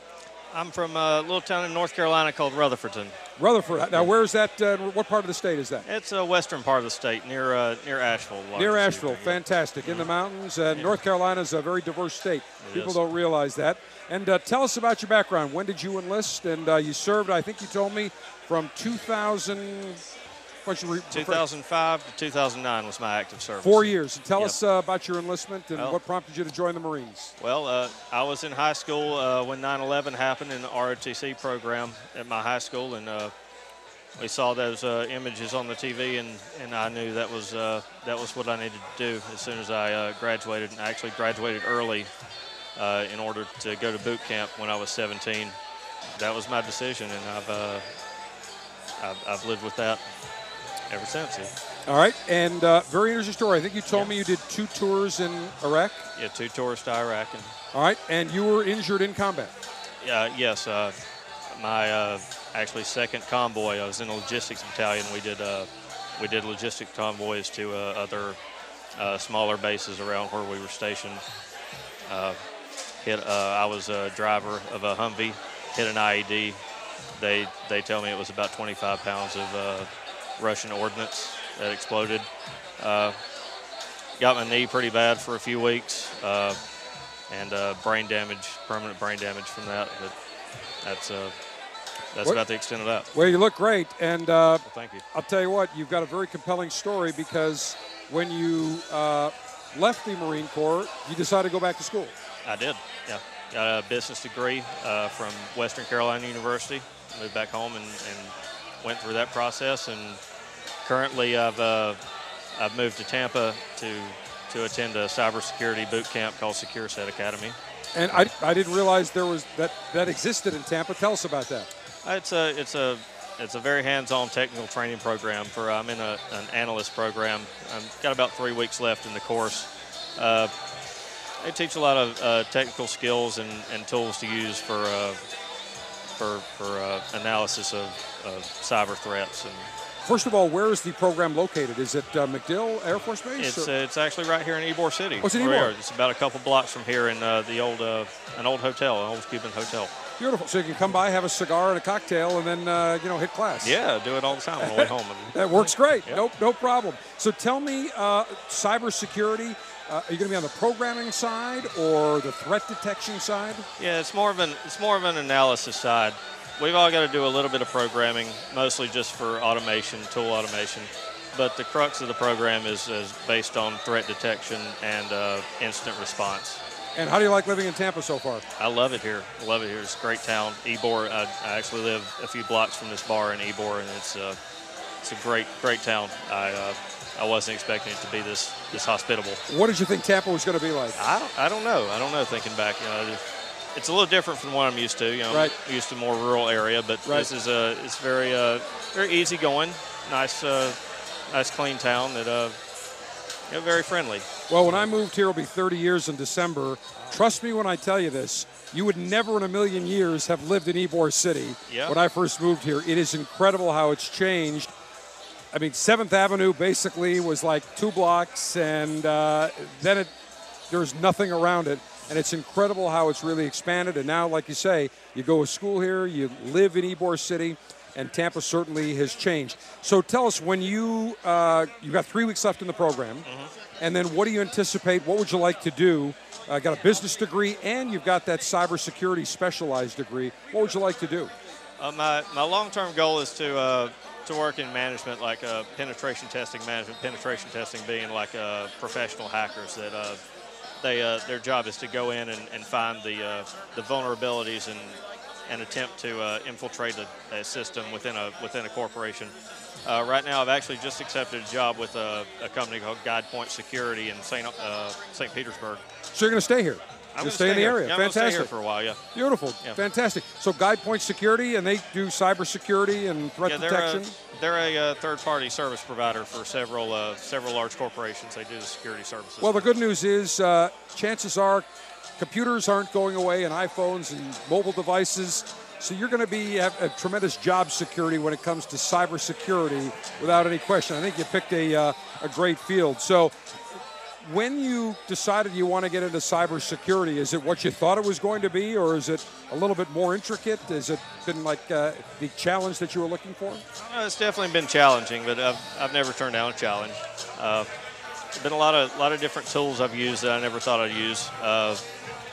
I'm from a little town in North Carolina called Rutherfordton. Rutherford. Now, where's that? Uh, what part of the state is that? It's a western part of the state, near uh, near Asheville. Near. Asheville. Fantastic. In the mountains. Uh, North Carolina is a very diverse state. It People is. don't realize that. And uh, tell us about your background. When did you enlist? And uh, you served, I think you told me, from 2000. What's your re- 2005 to 2009 was my active service. Four years. Tell Yep. us uh, about your enlistment and Well- what prompted you to join the Marines. Well, uh, I was in high school uh, when 9/11 happened in the ROTC program at my high school, and uh, we saw those uh, images on the TV, and, and I knew that was uh, that was what I needed to do as soon as I uh, graduated. And I actually graduated early uh, in order to go to boot camp when I was 17. That was my decision, and I've uh, I've, I've lived with that ever since. All right. And uh, very interesting story. I think you told me you did two tours in Iraq. Yeah, two tours to Iraq, and All right. And you were injured in combat. Yeah, yes. Uh, my uh, actually second convoy. I was in a logistics battalion. We did uh, we did logistic convoys to uh, other uh, smaller bases around where we were stationed. Uh, hit. Uh, I was a driver of a Humvee. Hit an IED. They they tell me it was about 25 pounds of uh, Russian ordnance that exploded. Uh, got my knee pretty bad for a few weeks. Uh, and uh, brain damage, permanent brain damage from that. But that's uh, that's What- about the extent of that. Well, you look great, and uh, thank you. I'll tell you what, you've got a very compelling story because when you uh, left the Marine Corps, you decided to go back to school. I did. Yeah, got a business degree uh, from Western Carolina University. Moved back home and, and went through that process. And currently, I've uh, I've moved to Tampa to to attend a cybersecurity boot camp called SecureSet Academy. And I, I didn't realize there was that that existed in Tampa. Tell us about that. It's a it's a it's a very hands-on technical training program. For I'm in a, an analyst program. I've got about three weeks left in the course. Uh, they teach a lot of uh, technical skills and, and tools to use for uh, for for uh, analysis of, of cyber threats. And First of all, where is the program located? Is it uh, MacDill Air Force Base? it's uh, it's actually right here in Ybor City. Oh, it's where Ybor. It's about a couple blocks from here in uh, the old uh, an old hotel, an old Cuban hotel. Beautiful. So you can come by, have a cigar and a cocktail, and then uh, you know hit class. Yeah, do it all the time on the way home. That works great. No, no problem. So tell me, uh, cybersecurity. Uh, are you going to be on the programming side or the threat detection side? Yeah, it's more of an it's more of an analysis side. We've all got to do a little bit of programming, mostly just for automation, tool automation. But the crux of the program is, is based on threat detection and uh, instant response. And how do you like living in Tampa so far? I love it here. I love it here. It's a great town. Ybor. I, I actually live a few blocks from this bar in Ybor, and it's uh, it's a great great town. I uh, I wasn't expecting it to be this this hospitable. What did you think Tampa was going to be like? I don't, I don't know. I don't know. Thinking back, you know, it's- a little different from what I'm used to. You know, Right. I'm used to more rural area, but Right. this is a it's very uh, very easy going, nice uh, nice clean town that uh, you know, very friendly. Well, when I moved here, it'll be 30 years in December. Trust me when I tell you this. You would never in a million years have lived in Ybor City Yeah. when I first moved here. It is incredible how it's changed. I mean, Seventh Avenue basically was like two blocks, and uh, then it there's nothing around it. And it's incredible how it's really expanded. And now, like you say, you go to school here, you live in Ybor City, and Tampa certainly has changed. So tell us when you uh, you've got three weeks left in the program, and then what do you anticipate? What would you like to do? Uh, got a business degree, and you've got that cybersecurity specialized degree. What would you like to do? Uh, my my long-term goal is to uh, to work in management, like uh, penetration testing management. Penetration testing being like uh, professional hackers that uh, they uh, their job is to go in and, and find the uh, the vulnerabilities and and attempt to uh, infiltrate a, a system within a within a corporation. Uh, right now, I've actually just accepted a job with a, a company called GuidePoint Security in St. Uh, St. Petersburg. So you're going to stay here? I'm you gonna stay, in the here. area. Yeah, I'm Fantastic. stay here for a while. Yeah. Beautiful. Yeah. Fantastic. So GuidePoint Security, and they do cybersecurity and threat yeah, detection. a, they're a uh, third-party service provider for several uh, several large corporations. They do the security services. Well, the good news is, uh, chances are, computers aren't going away, and iPhones and mobile devices. So you're going to be have a tremendous job security when it comes to cybersecurity, without any question. I think you picked a uh, a great field. So. When you decided you want to get into cybersecurity, is it what you thought it was going to be, or is it a little bit more intricate? Has it been like uh, the challenge that you were looking for? Uh, it's definitely been challenging, but I've, I've never turned down a challenge. Uh, been a lot of lot of different tools I've used that I never thought I'd use. Uh,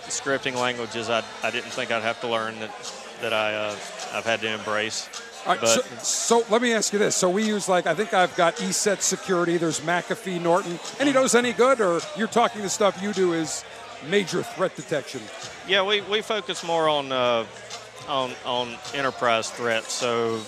scripting languages I, I didn't think I'd have to learn that that I uh, I've had to embrace. Right, so, so let me ask you this. So we use like I think I've got ESET security. There's McAfee, Norton. Any of those any good, or you're talking the stuff you do is major threat detection? yeah, we, we focus more on uh, on on enterprise threats. So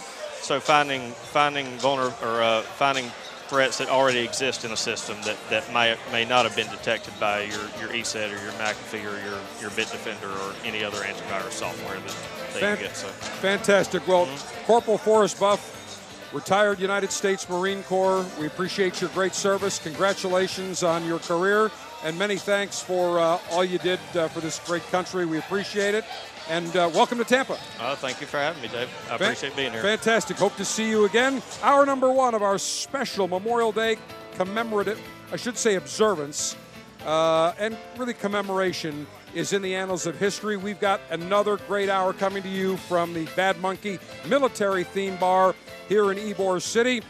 so finding finding vulner or uh, finding threats that already exist in a system that, that may may not have been detected by your, your ESET or your McAfee or your, your Bitdefender or any other antivirus software that, Fan- get. So Fantastic. Well, Corporal Forrest Buff, retired United States Marine Corps. We appreciate your great service. Congratulations on your career, and many thanks for uh, all you did uh, for this great country. We appreciate it, and uh, welcome to Tampa. uh, thank you for having me, Dave. I Fan- appreciate being here. Fantastic. Hope to see you again. Hour number one of our special Memorial Day commemorative, I should say observance, uh, and really commemoration is in the annals of history. We've got another great hour coming to you from the Bad Monkey Military Theme Bar here in Ybor City.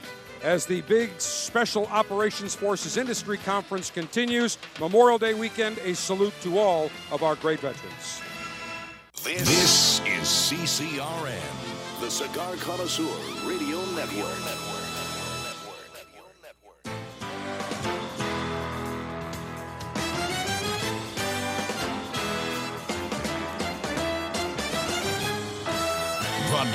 As the big Special Operations Forces Industry Conference continues, Memorial Day weekend, a salute to all of our great veterans. This is CCRN, the Cigar Connoisseur Radio Network.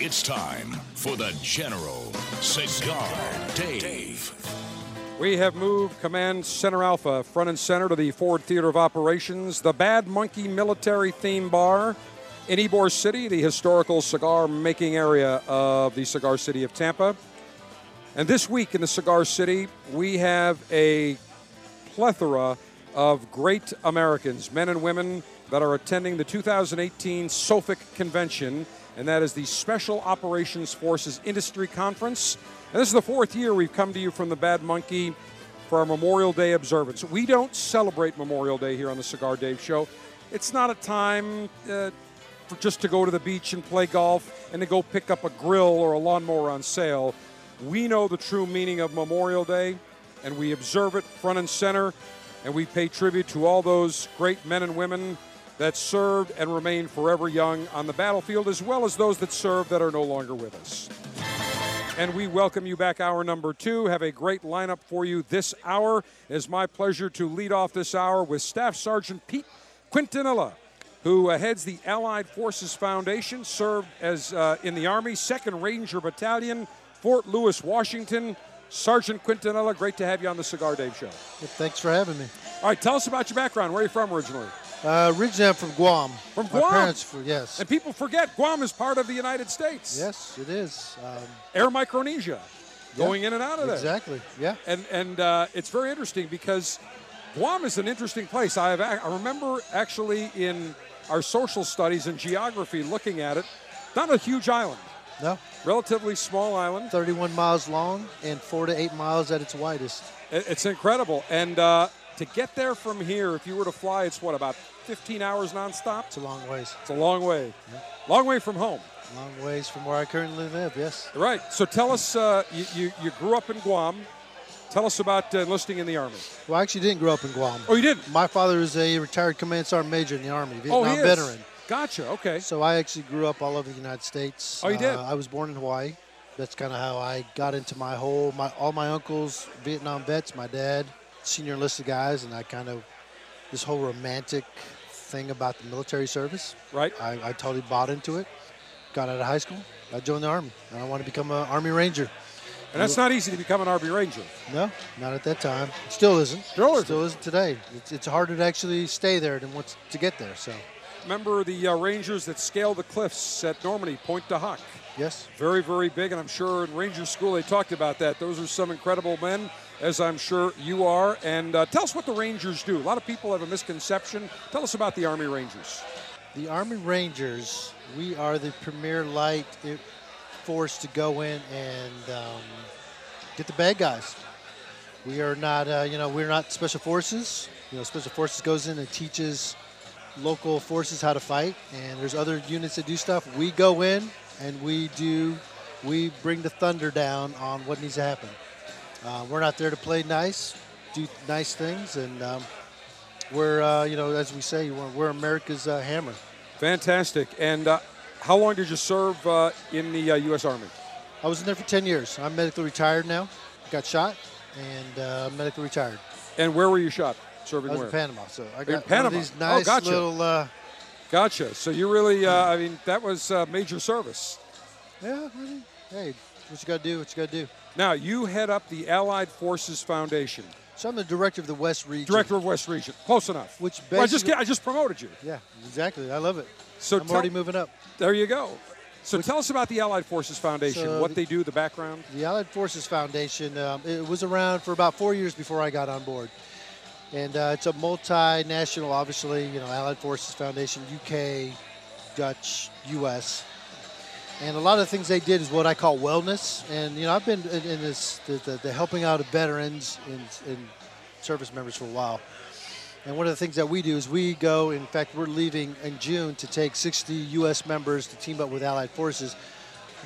It's time for the General Cigar Dave. We have moved Command Center Alpha front and center to the Ford Theater of Operations, the Bad Monkey Military Theme Bar in Ybor City, the historical cigar making area of the cigar city of Tampa. And this week in the cigar city, we have a plethora of great Americans, men and women, that are attending the 2018 SOFIC convention, and that is the Special Operations Forces Industry Conference. And this is the fourth year we've come to you from the Bad Monkey for our Memorial Day observance. We don't celebrate Memorial Day here on the Cigar Dave Show. It's not a time uh, for just to go to the beach and play golf and to go pick up a grill or a lawnmower on sale. We know the true meaning of Memorial Day, and we observe it front and center, and we pay tribute to all those great men and women that served and remain forever young on the battlefield, as well as those that served that are no longer with us. And we welcome you back, hour number two. Have a great lineup for you this hour. It is my pleasure to lead off this hour with Staff Sergeant Pete Quintanilla, who uh, heads the Allied Forces Foundation, served as uh, in the Army, 2nd Ranger Battalion, Fort Lewis, Washington. Sergeant Quintanilla, great to have you on the Cigar Dave Show. Thanks for having me. All right, tell us about your background. Where are you from originally? Uh, originally, I'm from Guam. From My Guam? parents, were, yes. And people forget Guam is part of the United States. Yes, it is. Um, Air Micronesia, going in and out of there. Exactly. Yeah. And and uh, it's very interesting because Guam is an interesting place. I have I remember actually in our social studies and geography looking at it. Not a huge island. No. Relatively small island. 31 miles long and four to eight miles at its widest. It's incredible. And uh, to get there from here, if you were to fly, it's what about 15 hours nonstop? It's a long ways. It's a long way. Long way from home. Long ways from where I currently live. Yes. Right. So tell us, uh, you, you, you grew up in Guam. Tell us about uh, enlisting in the Army. Well, I actually didn't grow up in Guam. Oh, you didn't? My father is a retired command sergeant major in the Army, Oh, Vietnam is. veteran. Gotcha. Okay. So I actually grew up all over the United States. Oh, you did? Uh, I was born in Hawaii. That's kind of how I got into my whole my all my uncles Vietnam vets, my dad senior enlisted guys, and I kind of this whole romantic thing about the military service. Right. I, I totally bought into it. Got out of high school. I joined the army, and I want to become an Army Ranger. And that's not easy to become an Army Ranger. No, not at that time. Still isn't. Still isn't. Still isn't today. It's, it's harder to actually stay there than once to get there. So, Remember the uh, Rangers that scaled the cliffs at Normandy, Pointe du Hoc? yes. Very, very big, and I'm sure in Ranger School they talked about that. Those are some incredible men, as I'm sure you are. And uh, tell us what the Rangers do. A lot of people have a misconception. Tell us about the Army Rangers. The Army Rangers, we are the premier light force to go in and um, get the bad guys. We are not, uh, you know, we're not special forces. You know, special forces goes in and teaches local forces how to fight, and there's other units that do stuff. We go in and we do, we bring the thunder down on what needs to happen. Uh, we're not there to play nice, do nice things, and um, we're, uh, you know, as we say, we're, we're America's uh, hammer. Fantastic. And uh, how long did you serve uh, in the uh, U.S. Army? I was in there for 10 years. I'm medically retired now. Got shot and uh, medically retired. And where were you shot? Serving I was where? in Panama, so I In got one Panama. these Oh, gotcha. little. Uh, Gotcha. So you really, uh, I mean, that was uh, major service. yeah, I mean, hey, what you got to do, what you got to do. Now, you head up the Allied Forces Foundation, So I'm the director of the West Region. Director of West Region. Close enough. Which Well, I just I just promoted you. Yeah, exactly. I love it. So I'm already moving up. There you go. So tell us about the Allied Forces Foundation, So what the- they do, the background. The Allied Forces Foundation, um, it was around for about four years before I got on board. And uh, it's a multinational, obviously, you know, Allied Forces Foundation, UK, Dutch, US. And a lot of the things they did is what I call wellness. And, you know, I've been in, in this, the, the, the helping out of veterans and, and service members for a while. And one of the things that we do is we go, in fact, we're leaving in June to take 60 U.S. members to team up with Allied Forces.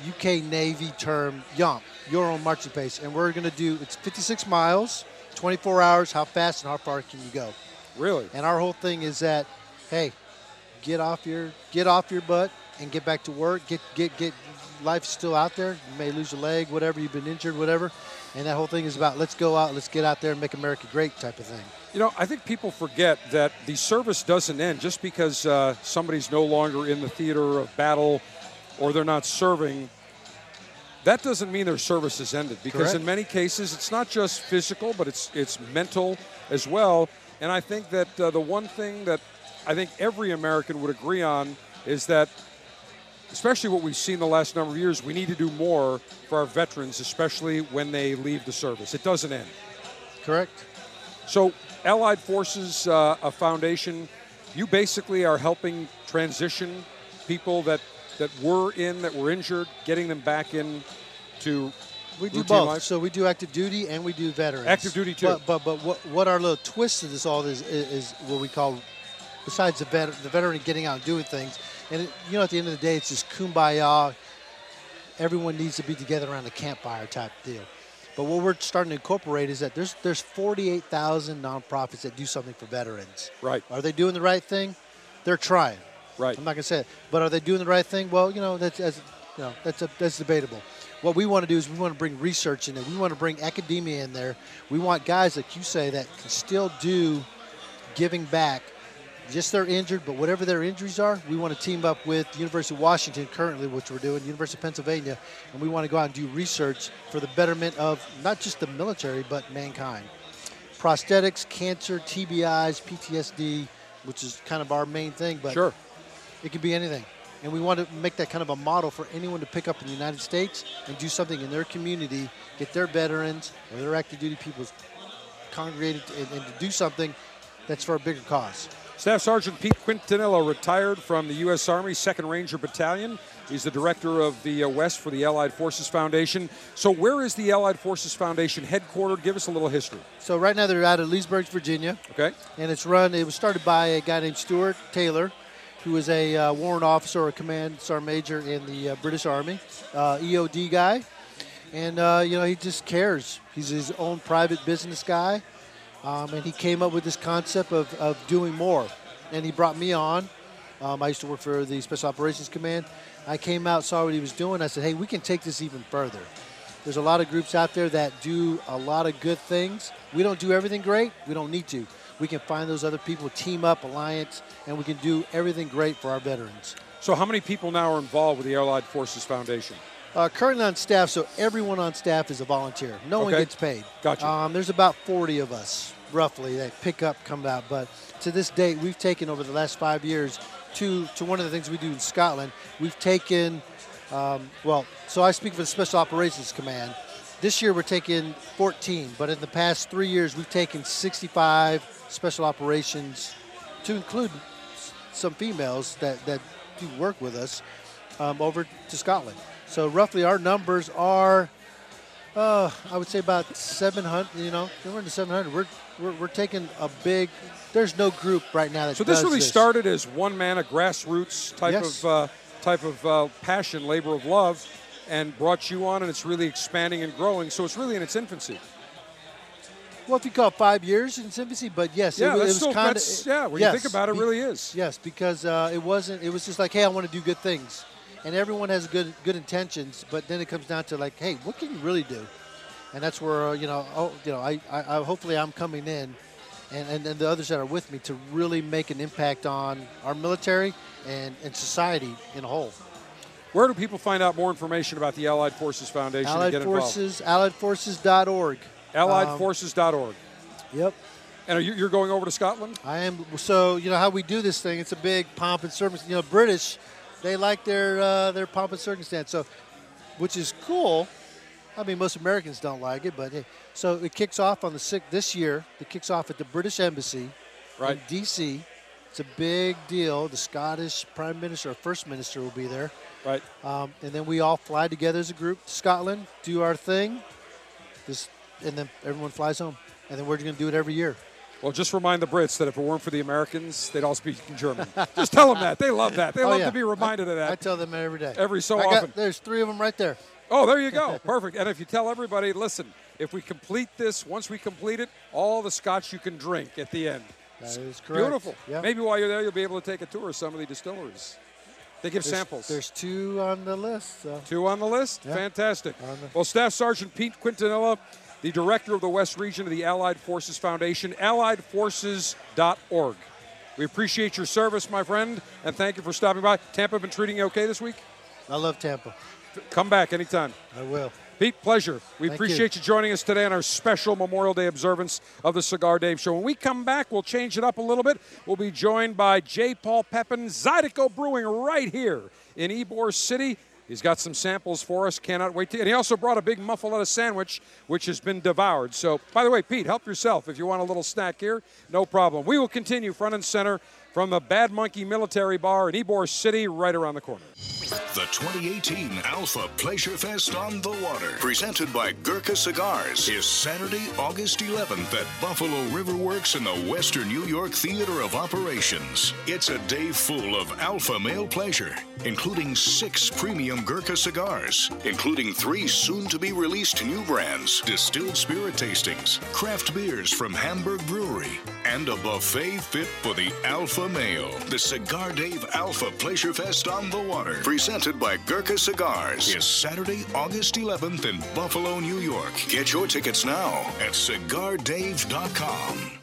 UK Navy term YOMP, your own marching pace. And we're going to do, it's 56 miles, 24 hours. How fast and how far can you go? Really? And our whole thing is that, hey, get off your get off your butt and get back to work. Get get get. Life's still out there. You may lose your leg, whatever. You've been injured, whatever. And that whole thing is about let's go out, let's get out there and make America great type of thing. You know, I think people forget that the service doesn't end just because uh, somebody's no longer in the theater of battle or they're not serving. That doesn't mean their service is ended because Correct. in many cases it's not just physical, but it's it's mental as well. And I think that uh, the one thing that I think every American would agree on is that, especially what we've seen the last number of years, we need to do more for our veterans, especially when they leave the service. It doesn't end. Correct. So, Allied Forces, uh, a foundation, you basically are helping transition people that that were in, that were injured, getting them back in to We do both. life? So we do active duty and we do veterans. Active duty, too. But but, but what, what our little twist to this all is is, is what we call, besides the veteran, the veteran getting out and doing things, and it, you know at the end of the day it's just kumbaya. Everyone needs to be together around a campfire type deal. But what we're starting to incorporate is that there's there's 48,000 nonprofits that do something for veterans. Right. Are they doing the right thing? They're trying. Right. I'm not gonna say it, but are they doing the right thing? Well, you know that's, you know that's a, that's debatable. What we want to do is we want to bring research in there. We want to bring academia in there. We want guys like you say that can still do giving back. Just they're injured, but whatever their injuries are, we want to team up with the University of Washington currently, which we're doing, University of Pennsylvania, and we want to go out and do research for the betterment of not just the military but mankind. Prosthetics, cancer, TBIs, PTSD, which is kind of our main thing, but Sure. it can be anything. And we want to make that kind of a model for anyone to pick up in the United States and do something in their community, get their veterans or their active duty people congregated and, and to do something that's for a bigger cause. Staff Sergeant Pete Quintanilla retired from the U.S. Army 2nd Ranger Battalion. He's the director of the uh, West for the Allied Forces Foundation. So, where is the Allied Forces Foundation headquartered? Give us a little history. So right now they're out of Leesburg, Virginia. Okay. And it's run. It was started by a guy named Stuart Taylor, who is a uh, warrant officer or a command sergeant major in the uh, British Army, uh, EOD guy, and uh, you know he just cares. He's his own private business guy, um, and he came up with this concept of, of doing more. And he brought me on. Um, I used to work for the Special Operations Command. I came out, saw what he was doing. I said, hey, we can take this even further. There's a lot of groups out there that do a lot of good things. We don't do everything great. We don't need to. We can find those other people, team up, alliance, and we can do everything great for our veterans. So, how many people now are involved with the Allied Forces Foundation? Uh, currently on staff, so everyone on staff is a volunteer. No one gets paid. Gotcha. Um, there's about 40 of us, roughly, that pick up, come out. But to this date, we've taken over the last five years to, to one of the things we do in Scotland. We've taken, um, well, so I speak for the Special Operations Command. This year we're taking 14, but in the past three years we've taken 65 special operations, to include some females that, that do work with us, um, over to Scotland. So roughly our numbers are, uh, I would say about 700. You know, we're in the 700. We're, we're we're taking a big. There's no group right now that So, this really started as one man, a grassroots type Yes. of uh, type of uh, passion, labor of love, and brought you on, and it's really expanding and growing. So, it's really in its infancy. Well, if you call it five years in its infancy, but yes, Yeah, it, it was still- kind of yeah, when you think about it, it really is. Yes, because uh, it wasn't. It was just like, hey, I want to do good things, and everyone has good good intentions, but then it comes down to like, hey, what can you really do? And that's where uh, you know, oh, you know, I, I, I hopefully I'm coming in, and, and and the others that are with me to really make an impact on our military and and society in a whole. Where do people find out more information about the Allied Forces Foundation Allied and Allied get Forces, AlliedForces.org. involved? Um, AlliedForces.org. Yep. And are you, you're going over to Scotland? I am. So you know how we do this thing. It's a big pomp and circumstance. You know, British, they like their uh, their pomp and circumstance. So, which is cool. I mean, most Americans don't like it, but hey. So it kicks off on the sixth this year. It kicks off at the British Embassy, Right. in D.C. It's a big deal. The Scottish Prime Minister or First Minister will be there. Right. Um, and then we all fly together as a group to Scotland, do our thing, just, and then everyone flies home. And then we're going to do it every year. Well, just remind the Brits that if it weren't for the Americans, they'd all speak in German. just tell them that. They love that. They Oh, love yeah. to be reminded of that. I tell them every day. Every so I got- often. there's three of them right there. Oh, there you go. Perfect. And if you tell everybody, listen, if we complete this, once we complete it, all the scotch you can drink at the end. That is correct. Beautiful. Yeah. Maybe while you're there, you'll be able to take a tour of some of the distilleries. They give There's- samples. There's two on the list. So. Two on the list? Yeah. Fantastic. On the- Well, Staff Sergeant Pete Quintanilla, the director of the West Region of the Allied Forces Foundation, alliedforces.org. We appreciate your service, my friend, and thank you for stopping by. Tampa been treating you okay this week? I love Tampa. Come back anytime. I will. Pete, pleasure. We Thank you. appreciate you. joining us today on our special Memorial Day observance of the Cigar Dave Show. When we come back, we'll change it up a little bit. We'll be joined by J. Paul Pepin, Zydeco Brewing, right here in Ybor City. He's got some samples for us. Cannot wait to. And he also brought a big muffaletta sandwich, which has been devoured. So, by the way, Pete, help yourself if you want a little snack here. No problem. We will continue front and center from the Bad Monkey Military Bar in Ybor City, right around the corner. The 2018 Alpha Pleasure Fest on the Water, presented by Gurkha Cigars, is Saturday, August 11th at Buffalo River Works in the Western New York Theater of Operations. It's a day full of alpha male pleasure, including six premium Gurkha cigars, including three soon to be released new brands, distilled spirit tastings, craft beers from Hamburg Brewery, and a buffet fit for the alpha male. The Cigar Dave Alpha Pleasure Fest on the Water, presented by Gurkha Cigars, is Saturday, August 11th in Buffalo, New York. Get your tickets now at cigardave.com.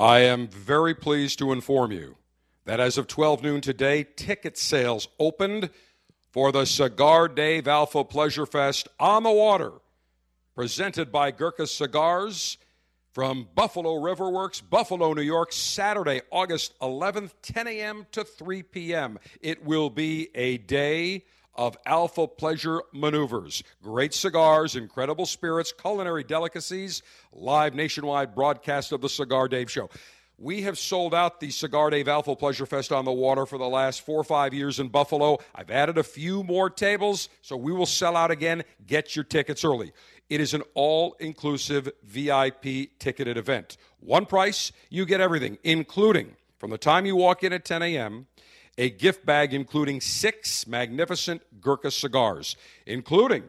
I am very pleased to inform you that as of 12 noon today, ticket sales opened for the Cigar Dave Alpha Pleasure Fest on the water, presented by Gurkha Cigars from Buffalo River Works, Buffalo, New York, Saturday, August 11th, 10 a.m. to 3 p.m. It will be a day of Alpha Pleasure Maneuvers. Great cigars, incredible spirits, culinary delicacies, live nationwide broadcast of the Cigar Dave Show. We have sold out the Cigar Dave Alpha Pleasure Fest on the water for the last four or five years in Buffalo. I've added a few more tables, so we will sell out again. Get your tickets early. It is an all inclusive VIP ticketed event. One price, you get everything, including from the time you walk in at 10 a.m., a gift bag including six magnificent Gurkha cigars, including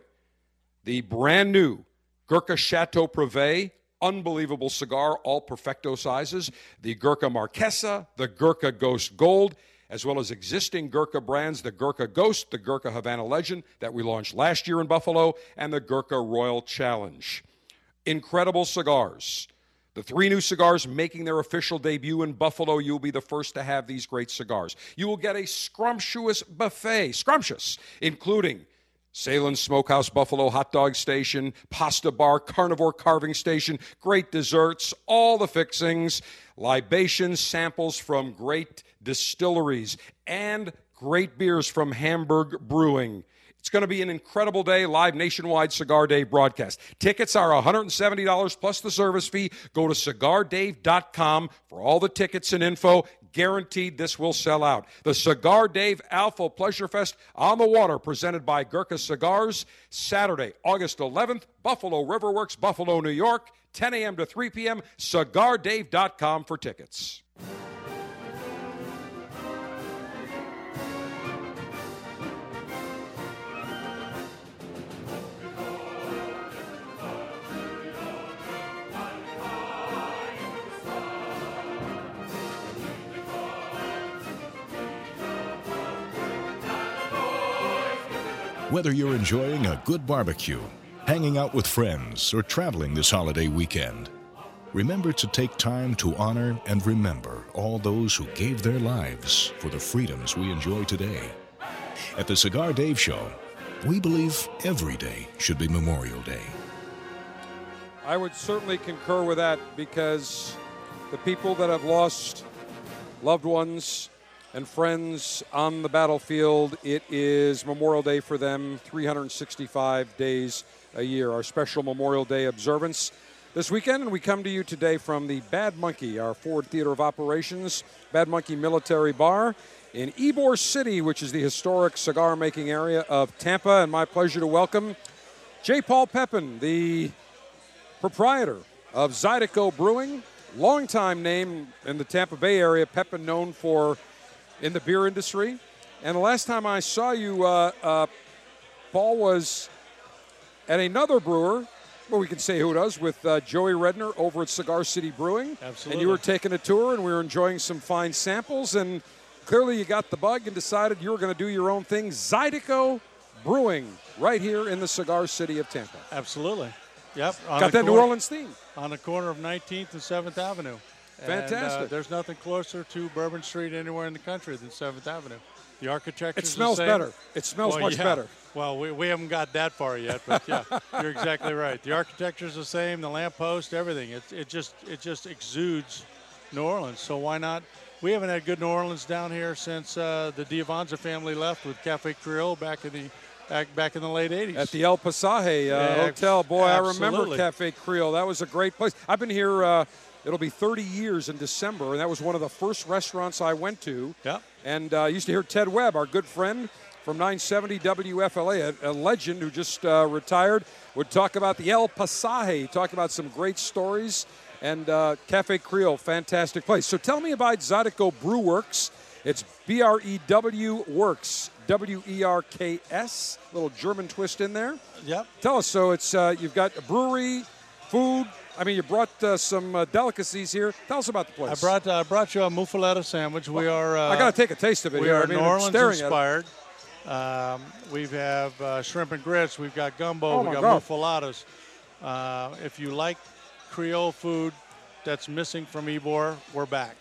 the brand new Gurkha Chateau Privé, unbelievable cigar, all perfecto sizes, the Gurkha Marquesa, the Gurkha Ghost Gold, as well as existing Gurkha brands, the Gurkha Ghost, the Gurkha Havana Legend that we launched last year in Buffalo, and the Gurkha Royal Challenge. Incredible cigars. The three new cigars making their official debut in Buffalo. You'll be the first to have these great cigars. You will get a scrumptious buffet, scrumptious, including Sahlen Smokehouse Buffalo Hot Dog Station, Pasta Bar, Carnivore Carving Station, great desserts, all the fixings, libations, samples from great distilleries, and great beers from Hamburg Brewing. It's going to be an incredible day, live nationwide Cigar Dave broadcast. Tickets are $170 plus the service fee. Go to cigardave.com for all the tickets and info. Guaranteed this will sell out. The Cigar Dave Alpha Pleasure Fest on the water, presented by Gurkha Cigars, Saturday, August 11th, Buffalo Riverworks, Buffalo, New York, 10 a.m. to 3 p.m. CigarDave.com for tickets. Whether you're enjoying a good barbecue, hanging out with friends, or traveling this holiday weekend, remember to take time to honor and remember all those who gave their lives for the freedoms we enjoy today. At the Cigar Dave Show, we believe every day should be Memorial Day. I would certainly concur with that because the people that have lost loved ones and friends on the battlefield, it is Memorial Day for them, 365 days a year. Our special Memorial Day observance this weekend, and we come to you today from the Bad Monkey, our Ford Theater of Operations, Bad Monkey Military Bar in Ybor City, which is the historic cigar making area of Tampa. And my pleasure to welcome J. Paul Pepin, the proprietor of Zydeco Brewing, longtime name in the Tampa Bay area, Pepin known for in the beer industry. And the last time I saw you, uh, uh, Paul was at another brewer, well, we can say who it was, with uh, Joey Redner over at Cigar City Brewing. Absolutely. And you were taking a tour, and we were enjoying some fine samples. And clearly, you got the bug and decided you were going to do your own thing. Zydeco Brewing, right here in the Cigar City of Tampa. Absolutely. Yep. on Got that New Orleans theme. On the corner of 19th and 7th Avenue. And, uh, Fantastic. there's nothing closer to Bourbon Street anywhere in the country than 7th Avenue. The architecture It smells better. It smells much better. Well, we, we haven't got that far yet, but yeah, you're exactly right. The architecture's the same, the lamppost, everything. It, it just it just exudes New Orleans. So why not? We haven't had good New Orleans down here since uh, the Diavanza family left with Cafe Creole back in the back, back in the late 80s. At the El Pasaje uh, Yeah, Hotel. Boy, I remember. Cafe Creole. That was a great place. I've been here, uh, it'll be 30 years in December, and that was one of the first restaurants I went to. Yeah. And uh, I used to hear Ted Webb, our good friend from 970 WFLA, a, a legend who just uh, retired, would talk about the El Pasaje, talk about some great stories. And uh, Cafe Creole, fantastic place. So tell me about Zydeco Brew Werks. It's B R E W Werks, W E R K S, little German twist in there. Yep. Tell us. So it's uh, you've got a brewery, food. I mean, you brought uh, some uh, delicacies here. Tell us about the place. I brought I brought you a muffaletta sandwich. We are. Uh, I gotta take a taste of it We here. are I mean, New Orleans inspired. Um, we have uh, shrimp and grits. We've got gumbo. Oh, we got God. muffalettas. Uh, if you like Creole food that's missing from Ybor, we're back.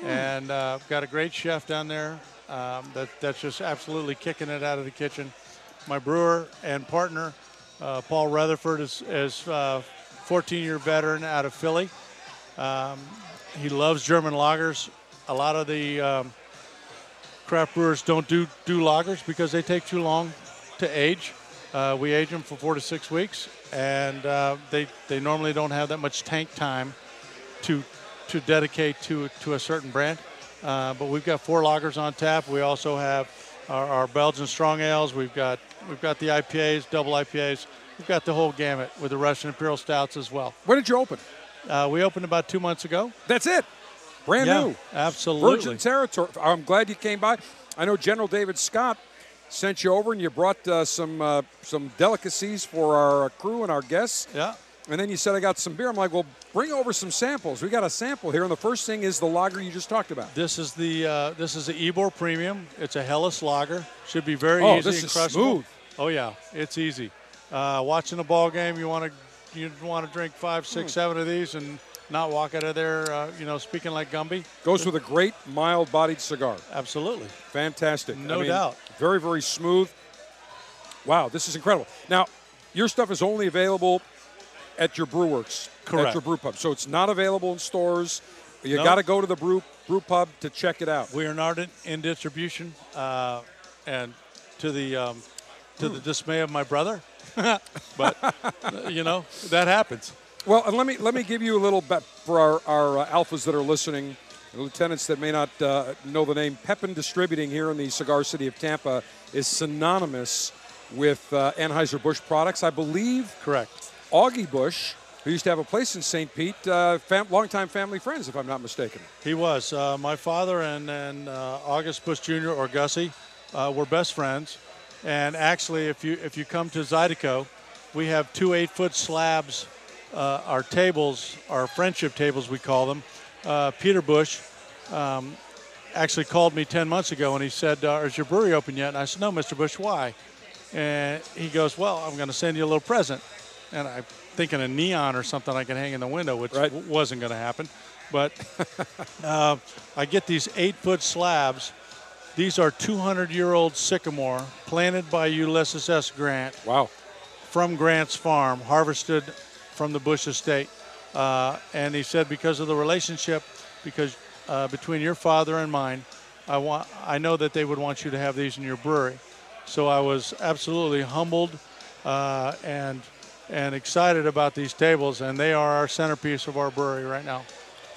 Hmm. And uh, got a great chef down there um, that, that's just absolutely kicking it out of the kitchen. My brewer and partner, uh, Paul Rutherford, is, is uh, 14-year veteran out of Philly. Um, he loves German lagers. A lot of the um, craft brewers don't do do lagers because they take too long to age. Uh, we age them for four to six weeks, and uh, they they normally don't have that much tank time to to dedicate to to a certain brand. Uh, but we've got four lagers on tap. We also have our, our Belgian strong ales. We've got we've got the IPAs, double IPAs. We've got the whole gamut with the Russian Imperial Stouts as well. When did you open? Uh, we opened about two months ago. That's it. Brand Yeah, new. absolutely. Virgin territory. I'm glad you came by. I know General David Scott sent you over and you brought uh, some uh, some delicacies for our crew and our guests. Yeah. And then you said I got some beer. I'm like, well, bring over some samples. We got a sample here, and the first thing is the lager you just talked about. This is the uh, this is the Ybor Premium. It's a Helles lager. Should be very Oh, easy this and is crushable. smooth. Oh yeah, it's easy. Uh, watching a ball game, you want to you want to drink five, Hmm. six, seven of these and not walk out of there, uh, you know, speaking like Gumby. Goes with a great mild-bodied cigar. Absolutely. Fantastic. No I mean, doubt. Very, very smooth. Wow, this is incredible. Now, your stuff is only available at your brew works, at your brew pub. So it's not available in stores. You No. got to go to the brew brew pub to check it out. We are not in, in distribution, uh, and to the um, to the dismay of my brother, but you know that happens. Well, and let me let me give you a little bit for our, our uh, alphas that are listening, lieutenants that may not uh, know the name. Pepin Distributing here in the cigar city of Tampa is synonymous with uh, Anheuser Busch products, I believe. Correct. Augie Busch, who used to have a place in St. Pete, uh, fam- longtime family friends, if I'm not mistaken. He was. Uh, my father and, and uh, August Busch Jr. or Gussie uh, were best friends. And actually, if you if you come to Zydeco, we have two eight-foot slabs. Uh, our tables, our friendship tables, we call them. Uh, Peter Busch um, actually called me 10 months ago and he said, uh, Is your brewery open yet? And I said, No, Mr. Busch, why? And he goes, Well, I'm going to send you a little present. And I'm thinking a neon or something I can hang in the window, which w- wasn't going to happen. But uh, I get these eight foot slabs. These are 200 year old sycamore planted by Ulysses S. Grant. Wow. From Grant's farm, harvested from the Busch estate. Uh, and he said, because of the relationship, because uh, between your father and mine, I want, I know that they would want you to have these in your brewery. So I was absolutely humbled uh, and and excited about these tables, and they are our centerpiece of our brewery right now.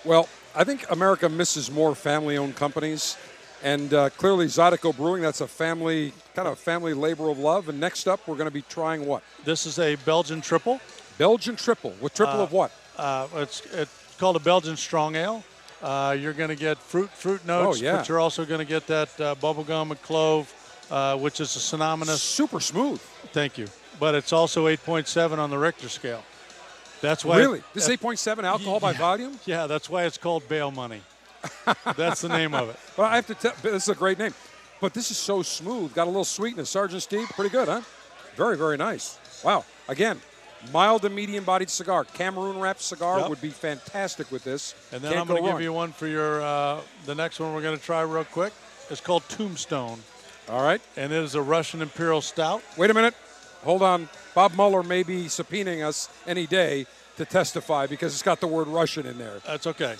Well, I think America misses more family-owned companies, and uh, clearly Zydeco Brewing. That's a family kind of family labor of love. And next up, we're going to be trying what? This is a Belgian triple. Belgian triple with triple Uh, of what? Uh, it's, it's called a Belgian strong ale. Uh, you're going to get fruit fruit notes, Oh, yeah. but you're also going to get that uh, bubblegum and clove, uh, which is a synonymous. Super smooth. Thank you. But it's also 8.7 on the Richter scale. That's why. really? This is 8.7 alcohol by volume. Yeah, that's why it's called bail money. that's the name of it. Well, I have to tell. This is a great name, but this is so smooth. Got a little sweetness. Sergeant Steve, pretty good, huh? Very, very nice. Wow. Again, mild to medium-bodied cigar. Cameroon wrapped cigar Yep. would be fantastic with this. And then Can't I'm going to give you one for your. Uh, the next one we're going to try real quick. It's called Tombstone. All right. And it is a Russian Imperial Stout. Wait a minute. Hold on. Bob Mueller may be subpoenaing us any day to testify because it's got the word Russian in there. That's okay.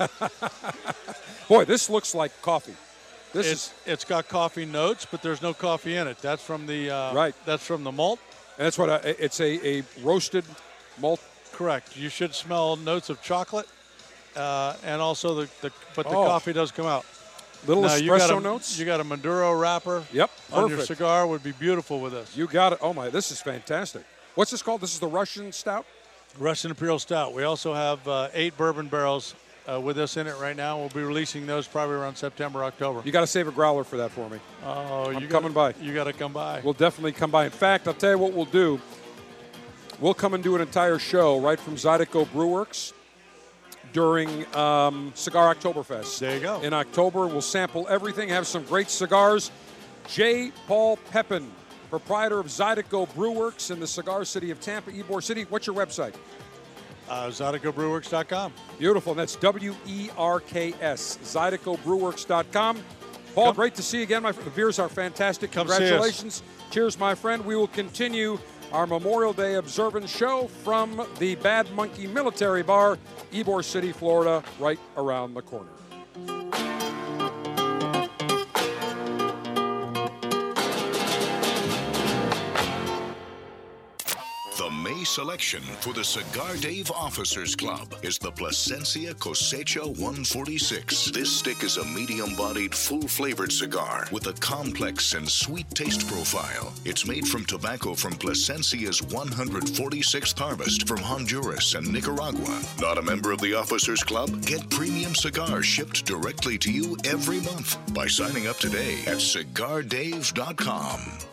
Boy, this looks like coffee. This it's, is it's got coffee notes, but there's no coffee in it. That's from the uh, Right. That's from the malt. and that's what a, it's a, a roasted malt. Correct. You should smell notes of chocolate, uh, and also the, the but the Oh. coffee does come out. Little Now, you espresso a, notes? You got a Maduro wrapper. Yep, Perfect. On your cigar would be beautiful with this. You got it. Oh my, this is fantastic. What's this called? This is the Russian stout. Russian Imperial Stout. We also have uh, eight bourbon barrels uh, with us in it right now. We'll be releasing those probably around September, October. You got to save a growler for that for me. Oh, I'm you coming gotta, by. You got to come by. We'll definitely come by. In fact, I'll tell you what we'll do. We'll come and do an entire show right from Zydeco Brewwerks during um, Cigar Oktoberfest. There you go. In October, we'll sample everything, have some great cigars. J. Paul Pepin, proprietor of Zydeco Brewwerks in the cigar city of Tampa, Ybor City. What's your website? Uh, ZydecoBrewwerks.com. Beautiful. And that's W E R K S. ZydecoBrewwerks.com. Paul, great to see you again. My. The beers are fantastic. Come. Congratulations. Cheers, my friend. We will continue our Memorial Day observance show from the Bad Monkey Military Bar, Ybor City, Florida, right around the corner. Selection for the Cigar Dave Officers Club is the Plasencia Cosecha 146. This stick is a medium bodied, full flavored cigar with a complex and sweet taste profile. It's made from tobacco from Plasencia's 146th harvest from Honduras and Nicaragua. Not a member of the Officers Club? Get premium cigars shipped directly to you every month by signing up today at cigardave.com.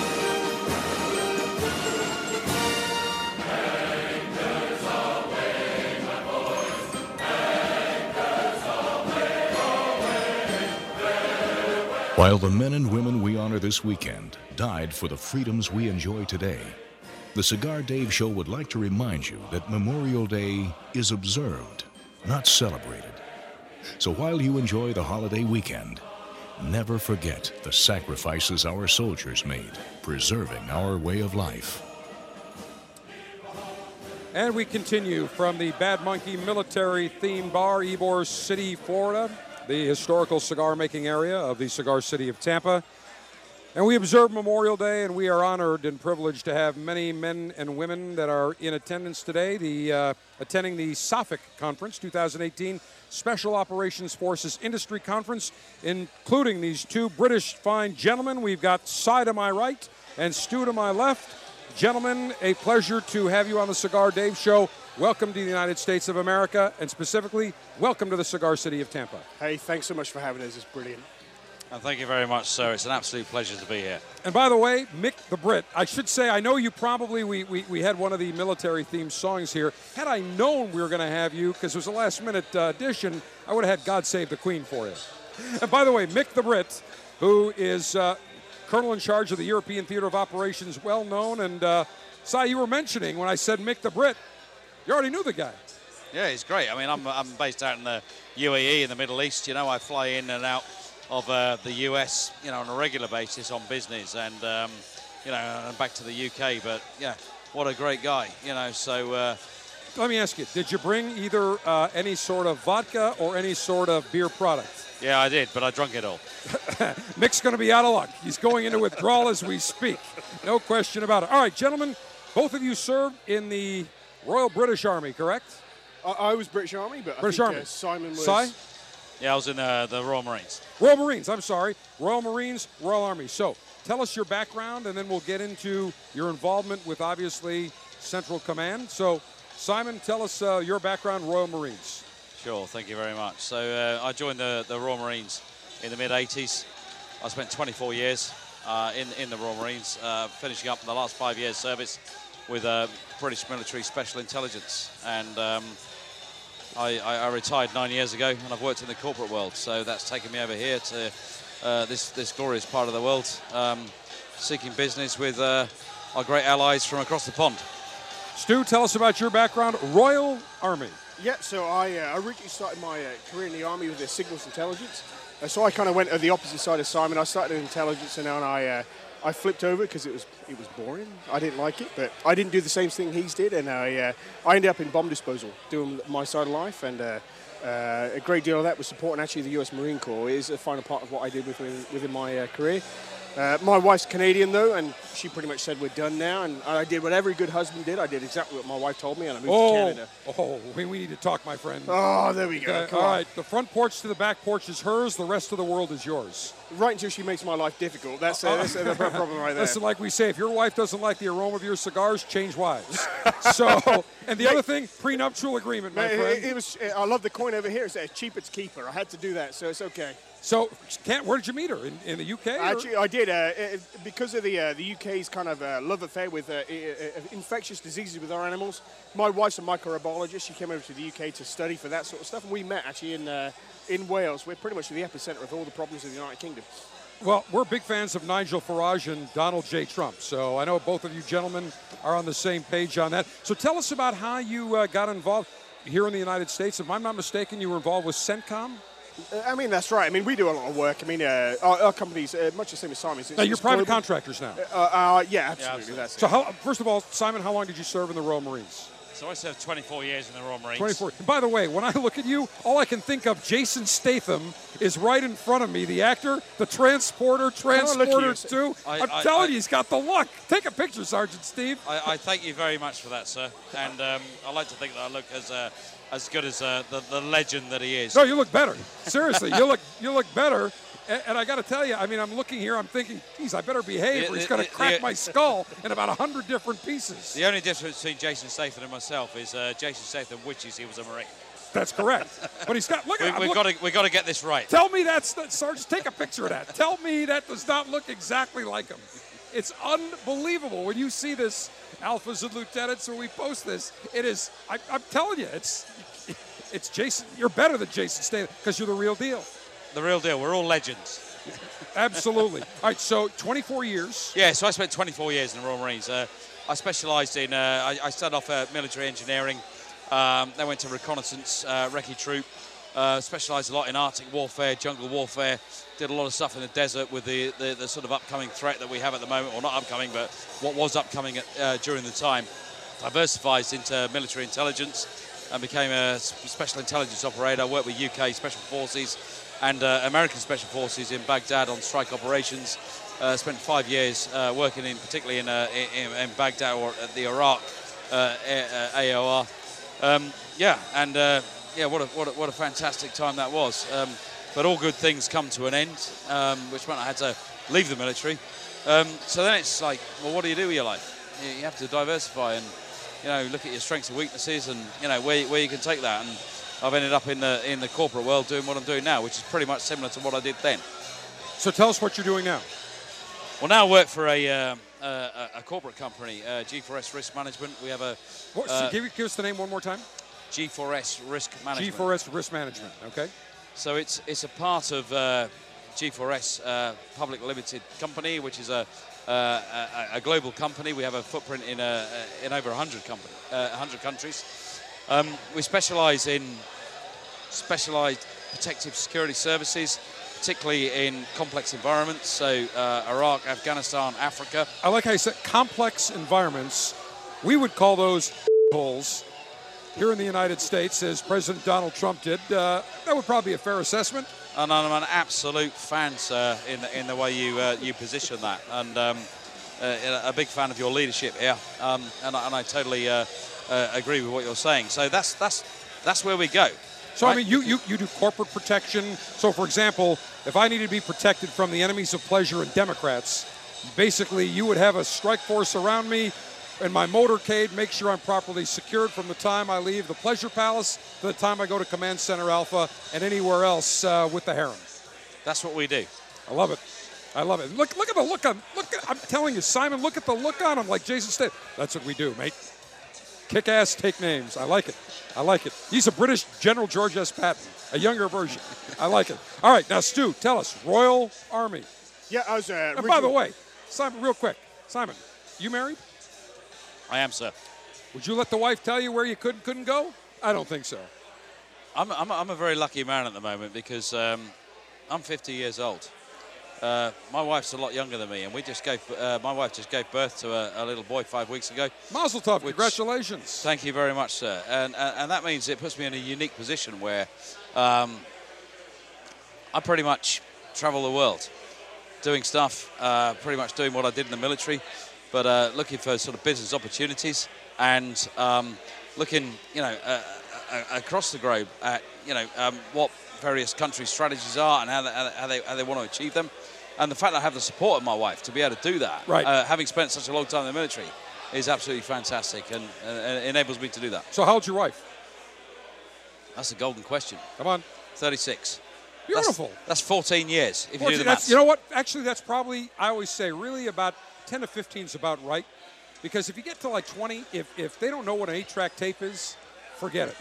While the men and women we honor this weekend died for the freedoms we enjoy today, the Cigar Dave Show would like to remind you that Memorial Day is observed, not celebrated. So while you enjoy the holiday weekend, never forget the sacrifices our soldiers made, preserving our way of life. And we continue from the Bad Monkey Military Themed Bar, Ybor City, Florida, the historical cigar making area of the cigar city of Tampa. And we observe Memorial Day, and we are honored and privileged to have many men and women that are in attendance today, the, uh, attending the SOFIC Conference 2018 Special Operations Forces Industry Conference, including these two British fine gentlemen. We've got Cy to my right and Stu to my left. Gentlemen, a pleasure to have you on the Cigar Dave Show. Welcome to the United States of America, and specifically, welcome to the Cigar City of Tampa. Hey, thanks so much for having us. It's brilliant. And thank you very much, sir. It's an absolute pleasure to be here. And by the way, Mick the Brit, I should say, I know you probably, we, we, we had one of the military themed songs here. Had I known we were going to have you, because it was a last minute uh, addition, I would have had God Save the Queen for you. And by the way, Mick the Brit, who is uh, Colonel in charge of the European Theater of Operations, well known. And uh, Cy, you were mentioning when I said Mick the Brit, you already knew the guy. Yeah, he's great. I mean, I'm, I'm based out in the UAE in the Middle East. You know, I fly in and out of uh, the US, you know, on a regular basis on business, and um, you know, and back to the UK. But yeah, what a great guy, you know. So. Uh, Let me ask you: Did you bring either uh, any sort of vodka or any sort of beer product? Yeah, I did, but I drunk it all. Mick's going to be out of luck. He's going into withdrawal as we speak. No question about it. All right, gentlemen, both of you served in the Royal British Army, correct? I, I was British Army, but British I think, Army. Uh, Simon was. Cy? Yeah, I was in uh, the Royal Marines. Royal Marines, I'm sorry. Royal Marines, Royal Army. So tell us your background, and then we'll get into your involvement with obviously Central Command. So, Simon, tell us uh, your background, Royal Marines. Sure, thank you very much. So uh, I joined the, the Royal Marines in the mid 80s. I spent 24 years uh, in, in the Royal Marines, uh, finishing up the last five years service with uh, British Military Special Intelligence. And um, I, I, I retired nine years ago, and I've worked in the corporate world. So that's taken me over here to uh, this, this glorious part of the world, um, seeking business with uh, our great allies from across the pond. Stu, tell us about your background, Royal Army. Yeah, so I, uh, originally started my uh, career in the army with the signals intelligence. Uh, so I kind of went to the opposite side of Simon. I started in intelligence, and then I uh, I flipped over because it was it was boring. I didn't like it, but I didn't do the same thing he's did, and I uh, I ended up in bomb disposal, doing my side of life, and. Uh, a great deal of that was supporting actually the U.S. Marine Corps is a final part of what I did within, within my career. Uh, my wife's Canadian though, and she pretty much said we're done now. And I did what every good husband did. I did exactly what my wife told me, and I moved to Oh, Canada. oh, we, we need to talk, my friend. Oh, there we go. Uh, Come all on. right, the front porch to the back porch is hers. The rest of the world is yours. Right until she makes my life difficult. That's, uh, uh that's uh, the problem right there. Listen, like we say, if your wife doesn't like the aroma of your cigars, change wives. so, and the other thing, prenuptial agreement, my Mate, friend. it, it was. I love the coin over here. It says cheap it's keeper. I had to do that, so it's okay. So, can't, where did you meet her? In, in the UK? or- Actually, I did uh, because of the uh, the UK's kind of uh, love affair with uh, i- infectious diseases with our animals. My wife's a microbiologist. She came over to the UK to study for that sort of stuff, and we met actually in uh, in Wales. We're pretty much the epicenter of all the problems in the United Kingdom. Well, we're big fans of Nigel Farage and Donald J. Trump, so I know both of you gentlemen are on the same page on that. So tell us about how you uh, got involved here in the United States. If I'm not mistaken, you were involved with CENTCOM? Uh, I mean, that's right. I mean, we do a lot of work. I mean, uh, our, our company's uh, much the same as Simon's. It's- Now, you're it's private global. contractors now. Uh, uh, yeah, absolutely. That's So, how, first of all, Simon, how long did you serve in the Royal Marines? So I served 24 years in the Royal Marines. 24. And by the way, when I look at you, all I can think of, Jason Statham is right in front of me. The actor, the transporter, look transporter you. too. I- I'm I- telling I- you, he's got the luck. Take a picture, Sergeant Steve. I, I thank you very much for that, sir. And um, I like to think that I look as uh, as good as uh, the, the legend that he is. No, you look better. Seriously, you look you look better. And, and I got to tell you, I mean, I'm looking here, I'm thinking, geez, I better behave, or he's going to crack the- my skull in about hundred different pieces. The only difference between Jason Statham and myself is uh, Jason Statham wishes he was a Marine. That's correct. But he's got look We, at we've got to we got to get this right. Tell me that's the, Sergeant. Take a picture of that. Tell me that does not look exactly like him. It's unbelievable when you see this alphas and lieutenants when we post this. It is. I, I'm telling you, it's it's Jason. You're better than Jason Statham because you're the real deal. The real deal. We're all legends. Absolutely. All right. So 24 years. Yeah, so I spent 24 years in the Royal Marines. Uh, I specialised in, uh, I, I started off uh, military engineering, um, then went to reconnaissance, uh, recce troop, uh, specialised a lot in Arctic warfare, jungle warfare, did a lot of stuff in the desert with the, the, the sort of upcoming threat that we have at the moment, or not upcoming, but what was upcoming at, uh, during the time. Diversified into military intelligence and became a special intelligence operator. Worked with UK Special Forces and uh, American Special Forces in Baghdad on strike operations. Uh, spent five years uh, working in, particularly in, uh, in, in Baghdad or at the Iraq AOR. Um, yeah, and yeah, what a, what, a, what a fantastic time that was. Um, but all good things come to an end, um, which meant I had to leave the military. Um, so then it's like, well, what do you do with your life? You, you have to diversify and you know look at your strengths and weaknesses, and you know where, where you can take that. And I've ended up in the in the corporate world doing what I'm doing now, which is pretty much similar to what I did then. So tell us what you're doing now. Well, now I work for a, um, a, a, corporate company, uh, G4S Risk Management. We have a What, uh, give, give us the name one more time. G4S Risk Management. G4S Risk Management. Okay. So it's it's a part of uh, G4S uh, Public Limited Company, which is a, uh, a, a global company. We have a footprint in a, in over 100 company, uh, 100 countries. Um, we specialise in specialised protective security services, particularly in complex environments. So uh, Iraq, Afghanistan, Africa. I like how you said complex environments. We would call those holes here in the United States, as President Donald Trump did. Uh, that would probably be a fair assessment. And I'm an absolute fan, sir, in the, in the way you uh, you position that, and um, uh, a big fan of your leadership here, um, and, I- and I totally uh, uh, agree with what you're saying. So that's that's that's where we go. So, I mean, you, you, you do corporate protection. So, for example, if I needed to be protected from the enemies of pleasure and Democrats, basically you would have a strike force around me in my motorcade, make sure I'm properly secured from the time I leave the Pleasure Palace to the time I go to Command Center Alpha and anywhere else uh, with the harem. That's what we do. I love it. I love it. Look, look at the look on. Look, at, I'm telling you, Simon. Look at the look on him, like Jason Statham. That's what we do, mate. Kick ass, take names. I like it. I like it. He's a British General George S. Patton, a younger version. I like it. All right, now Stu, tell us, Royal Army. Yeah, I was. Uh, And by the way, Simon, real quick, Simon, you married? I am, sir. Would you let the wife tell you where you could and couldn't go? I don't think so. I'm, I'm, I'm a very lucky man at the moment because um, I'm 50 years old. Uh, my wife's a lot younger than me, and we just gave. Uh, my wife just gave birth to a, a little boy five weeks ago. Mazel tov! which- Congratulations. Thank you very much, sir. And, and and that means it puts me in a unique position where um, I pretty much travel the world. doing stuff, uh, pretty much doing what I did in the military, but uh, looking for sort of business opportunities and um, looking, you know, uh, uh, across the globe at, you know, um, what various countries' strategies are and how they, how they, how they want to achieve them. And the fact that I have the support of my wife to be able to do that, Right. uh, having spent such a long time in the military, is absolutely fantastic and, and, and enables me to do that. So, how old's your wife? That's a golden question. Come on. 36. Beautiful. That's, that's 14 years, if you do 14, the maths. You know what? Actually, that's probably, I always say, really about 10 to 15 is about right. Because if you get to like 20, if, if they don't know what an eight track tape is, forget it.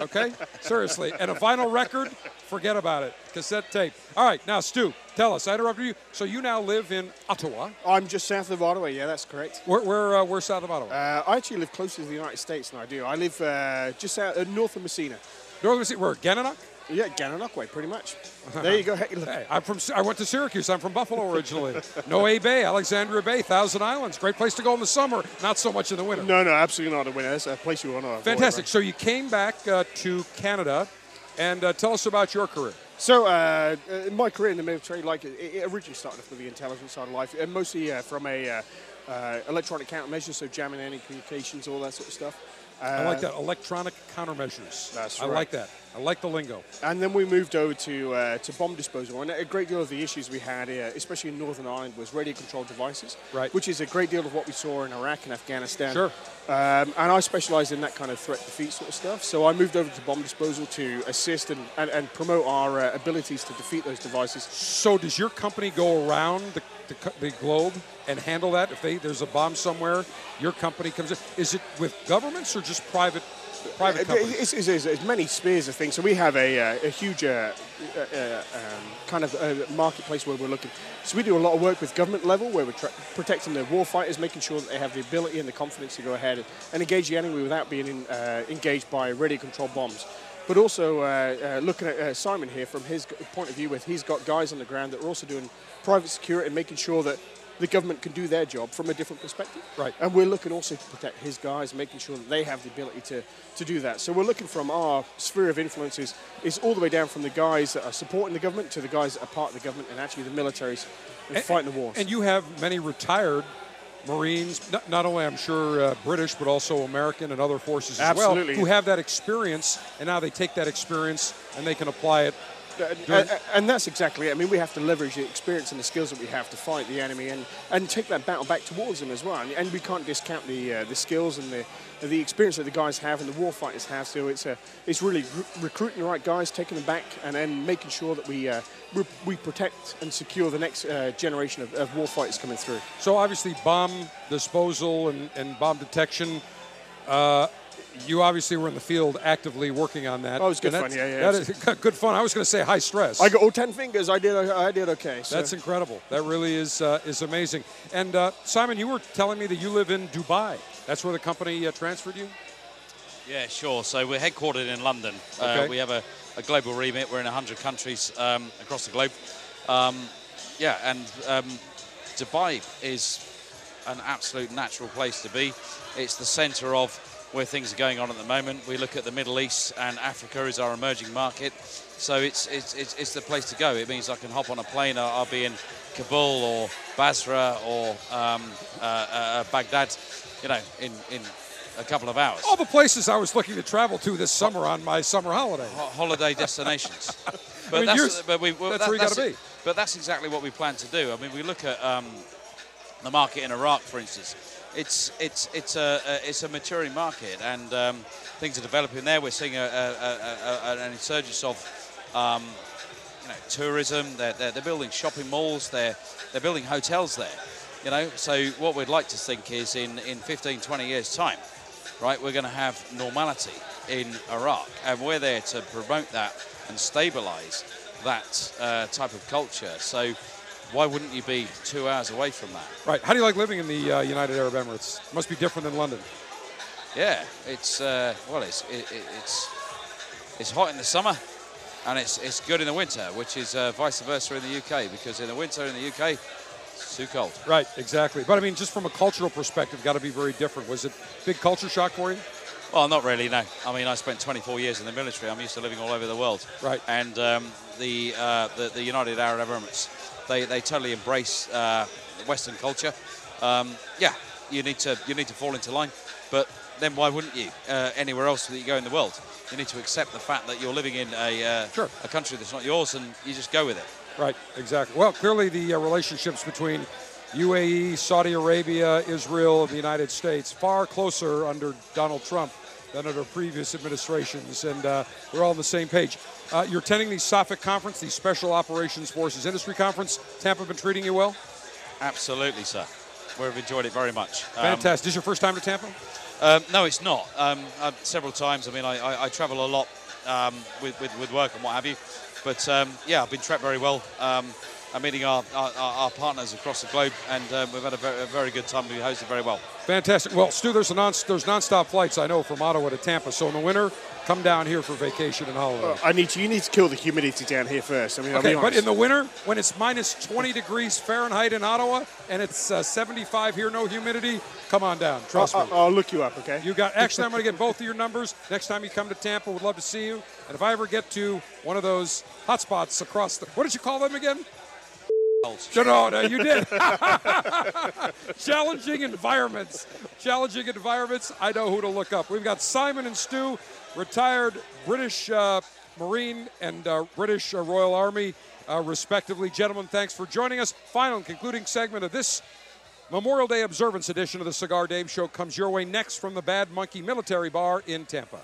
Okay? Seriously. And a vinyl record, forget about it. Cassette tape. All right, now, Stu, tell us. I interrupted you. So you now live in Ottawa. I'm just south of Ottawa. Yeah, that's correct. Where, where, uh, where south of Ottawa? Uh, I actually live closer to the United States than I do. I live uh, just out uh, north of Massena. North of Massena, where? Gananoque? Yeah, Gananoque pretty much. There you go. Hey, I'm from. I went to Syracuse. I'm from Buffalo originally. Noe Bay, Alexandria Bay, Thousand Islands. Great place to go in the summer. Not so much in the winter. No, no, absolutely not in the winter. That's a place you want to avoid. Fantastic. right? So you came back uh, to Canada, and uh, tell us about your career. So, uh, uh, my career in the military, like it, it originally started off with the intelligence side of life, and mostly uh, from a uh, uh, electronic countermeasures, so jamming any communications, all that sort of stuff. I like Uh, that electronic countermeasures. That's right. I like that. I like the lingo. And then we moved over to uh, to bomb disposal, and a great deal of the issues we had, here, especially in Northern Ireland, was radio-controlled devices, Right. which is a great deal of what we saw in Iraq and Afghanistan. Sure. Um, and I specialised in that kind of threat defeat sort of stuff. So I moved over to bomb disposal to assist and, and, and promote our uh, abilities to defeat those devices. So does your company go around the, the, the globe and handle that? If they, there's a bomb somewhere, your company comes in. Is it with governments or just private private companies? It's, it's, it's, it's many spheres of things. So we have a, uh, a huge uh, uh, uh, um, kind of uh, marketplace where we're looking. So we do a lot of work with government level where we're tra- protecting the war fighters, making sure that they have the ability and the confidence to go ahead and, and engage the enemy without being in, uh, engaged by radio-controlled bombs. But also uh, uh, looking at uh, Simon here from his point of view, with he's got guys on the ground that are also doing private security and making sure that the government can do their job from a different perspective. Right. And we're looking also to protect his guys, making sure that they have the ability to, to do that. So we're looking from our sphere of influences is all the way down from the guys that are supporting the government to the guys that are part of the government and actually the militaries and, fighting the wars. And you have many retired Marines, not, not only I'm sure uh, British, but also American and other forces as Absolutely. well, who have that experience, and now they take that experience and they can apply it. And, and- that's exactly it. I mean, we have to leverage the experience and the skills that we have to fight the enemy and, and take that battle back towards them as well. And, and we can't discount the uh, the skills and the the experience that the guys have and the war fighters have. So it's a it's really re- recruiting the right guys, taking them back, and then making sure that we uh, we, we protect and secure the next uh, generation of, of war fighters coming through. So obviously, bomb disposal and, and bomb detection. Uh, you obviously were in the field actively working on that. Oh, it was good And fun, yeah, yeah. That is good fun. I was going to say high stress. I got all ten fingers. I did I did okay. So. That's incredible. That really is uh, is amazing. And uh, Simon, you were telling me that you live in Dubai. That's where the company uh, transferred you. Yeah, sure. So we're headquartered in London. Okay. Uh, we have a, a global remit. We're in 100 countries um, across the globe. Um, yeah, and um, Dubai is an absolute natural place to be. It's the centre of where things are going on at the moment. We look at the Middle East and Africa is our emerging market. So it's, it's, it's, it's the place to go. It means I can hop on a plane. I'll, I'll be in Kabul or Basra or um, uh, uh, Baghdad, you know, in, in a couple of hours. All the places I was looking to travel to this summer on my summer holiday. Ho- holiday destinations. But, mean, that's, but, we, well, that's where you gotta be. But that's exactly what we plan to do. I mean, we look at um, the market in Iraq, for instance. It's it's it's a, a it's a maturing market, and um, things are developing there. We're seeing a, a, an insurgence of um, you know tourism. They're, they're, they're building shopping malls. They're they're building hotels there. You know, so what we'd like to think is in in 15, 20 years' time, right? We're going to have normality in Iraq, and we're there to promote that and stabilise that uh, type of culture. So why wouldn't you be two hours away from that? Right. How do you like living in the uh, United Arab Emirates? It Must be different than London. Yeah, it's uh, well, it's it, it, it's it's hot in the summer, and it's it's good in the winter, which is uh, vice versa in the UK because in the winter in the UK it's too cold. Right. Exactly. But I mean, just from a cultural perspective, got to be very different. Was it big culture shock for you? Well, not really. No, I mean I spent 24 years in the military. I'm used to living all over the world. Right. And um, the, uh, the the United Arab Emirates they, they totally embrace uh, Western culture. Um, yeah, you need to you need to fall into line, but then why wouldn't you uh, anywhere else that you go in the world? You need to accept the fact that you're living in a uh, a country that's not yours, and you just go with it. Right, exactly. Well, clearly the uh, relationships between UAE, Saudi Arabia, Israel, and the United States far closer under Donald Trump than under previous administrations, and uh, we're all on the same page. Uh, you're attending the SOFIC conference, the Special Operations Forces Industry Conference. Tampa been treating you well? Absolutely, sir. We've enjoyed it very much. Um, Fantastic. this is your first time to Tampa? Um, no, it's not. Um, uh, several times. I mean, I, I, I travel a lot um, with, with, with work and what have you. But um, yeah, I've been treated very well. Um, I'm meeting our, our, our partners across the globe, and um, we've had a very, a very good time. We hosted very well. Fantastic. Well, Stu, there's, a non, there's nonstop flights, I know, from Ottawa to Tampa. So in the winter, come down here for vacation and holiday. Uh, I need to, you need to kill the humidity down here first. I mean, I'll Okay, but in the winter, when it's minus 20 degrees Fahrenheit in Ottawa and it's uh, 75 here, no humidity, come on down. Trust I'll, me. I'll look you up, okay? You got. Actually, I'm going to get both of your numbers next time you come to Tampa. Would love to see you. And if I ever get to one of those hot spots across the, what did you call them again? No, no, no, you did. Challenging environments. Challenging environments. I know who to look up. We've got Simon and Stu, retired British uh, Marine and uh, British uh, Royal Army, uh, respectively. Gentlemen, thanks for joining us. Final and concluding segment of this Memorial Day observance edition of the Cigar Dave Show comes your way next from the Bad Monkey Military Bar in Tampa.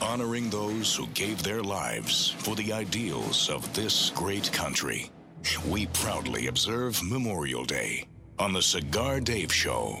Honoring those who gave their lives for the ideals of this great country. We proudly observe Memorial Day on the Cigar Dave Show.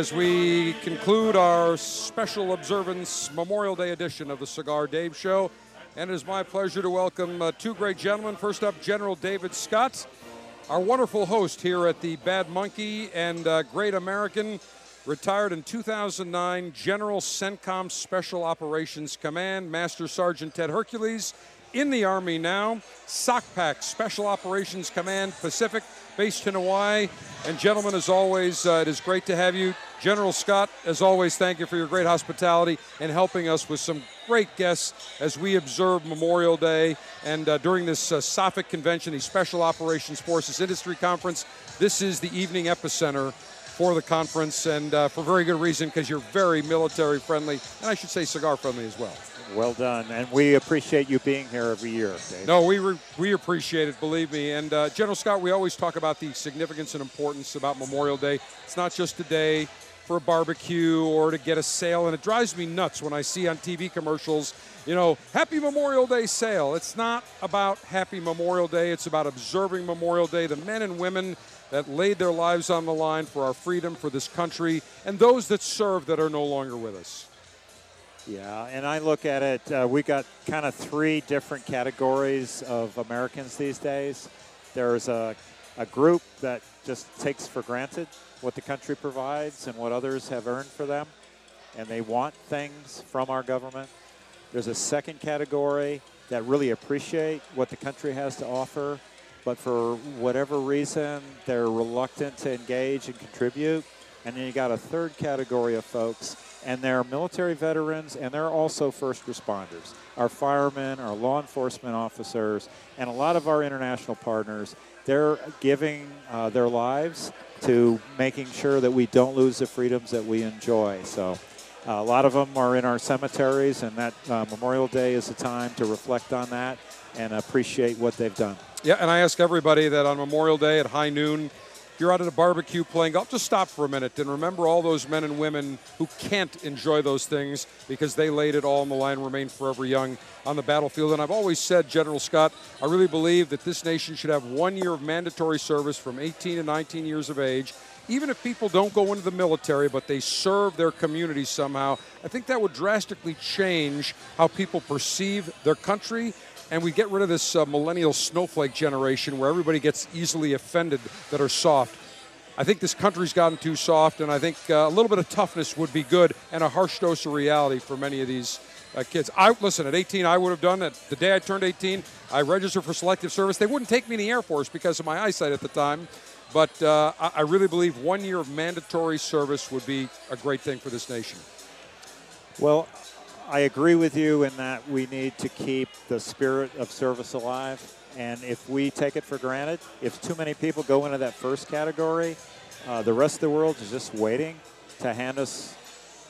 as we conclude our special observance Memorial Day edition of the Cigar Dave Show. And it is my pleasure to welcome uh, two great gentlemen. First up, General David Scott, our wonderful host here at the Bad Monkey and uh, Great American, retired in 2009, General CENTCOM Special Operations Command, Master Sergeant Ted Hercules, in the Army now. SOCPAC, Special Operations Command Pacific, based in Hawaii. And gentlemen, as always, uh, it is great to have you. General Scott, as always, thank you for your great hospitality and helping us with some great guests as we observe Memorial Day. And uh, during this uh, SOFIC convention, the Special Operations Forces Industry Conference, this is the evening epicenter for the conference, and uh, for very good reason because you're very military friendly, and I should say cigar friendly as well. Well done, and we appreciate you being here every year. Dave. No, we re- we appreciate it, believe me. And uh, General Scott, we always talk about the significance and importance about Memorial Day. It's not just a day for a barbecue or to get a sale, and it drives me nuts when I see on TV commercials, you know, Happy Memorial Day sale. It's not about Happy Memorial Day. It's about observing Memorial Day. The men and women that laid their lives on the line for our freedom, for this country, and those that serve that are no longer with us. Yeah, and I look at it, uh, we got kind of three different categories of Americans these days. There's a, a group that just takes for granted what the country provides and what others have earned for them, and they want things from our government. There's a second category that really appreciate what the country has to offer but for whatever reason, they're reluctant to engage and contribute. And then you got a third category of folks, and they're military veterans, and they're also first responders. Our firemen, our law enforcement officers, and a lot of our international partners, they're giving uh, their lives to making sure that we don't lose the freedoms that we enjoy. So uh, a lot of them are in our cemeteries, and that uh, Memorial Day is a time to reflect on that and appreciate what they've done. Yeah, and I ask everybody that on Memorial Day at high noon, you're out at a barbecue playing golf, just stop for a minute and remember all those men and women who can't enjoy those things because they laid it all on the line, remain forever young on the battlefield. And I've always said, General Scott, I really believe that this nation should have one year of mandatory service from 18 to 19 years of age even if people don't go into the military, but they serve their community somehow, I think that would drastically change how people perceive their country and we get rid of this uh, millennial snowflake generation where everybody gets easily offended that are soft. I think this country's gotten too soft, and I think uh, a little bit of toughness would be good and a harsh dose of reality for many of these uh, kids. I listen at 18, I would have done that. The day I turned 18, I registered for selective service. They wouldn't take me in the Air Force because of my eyesight at the time, but uh, I, I really believe one year of mandatory service would be a great thing for this nation. Well, I agree with you in that we need to keep the spirit of service alive. And if we take it for granted, if too many people go into that first category, uh, the rest of the world is just waiting to hand us,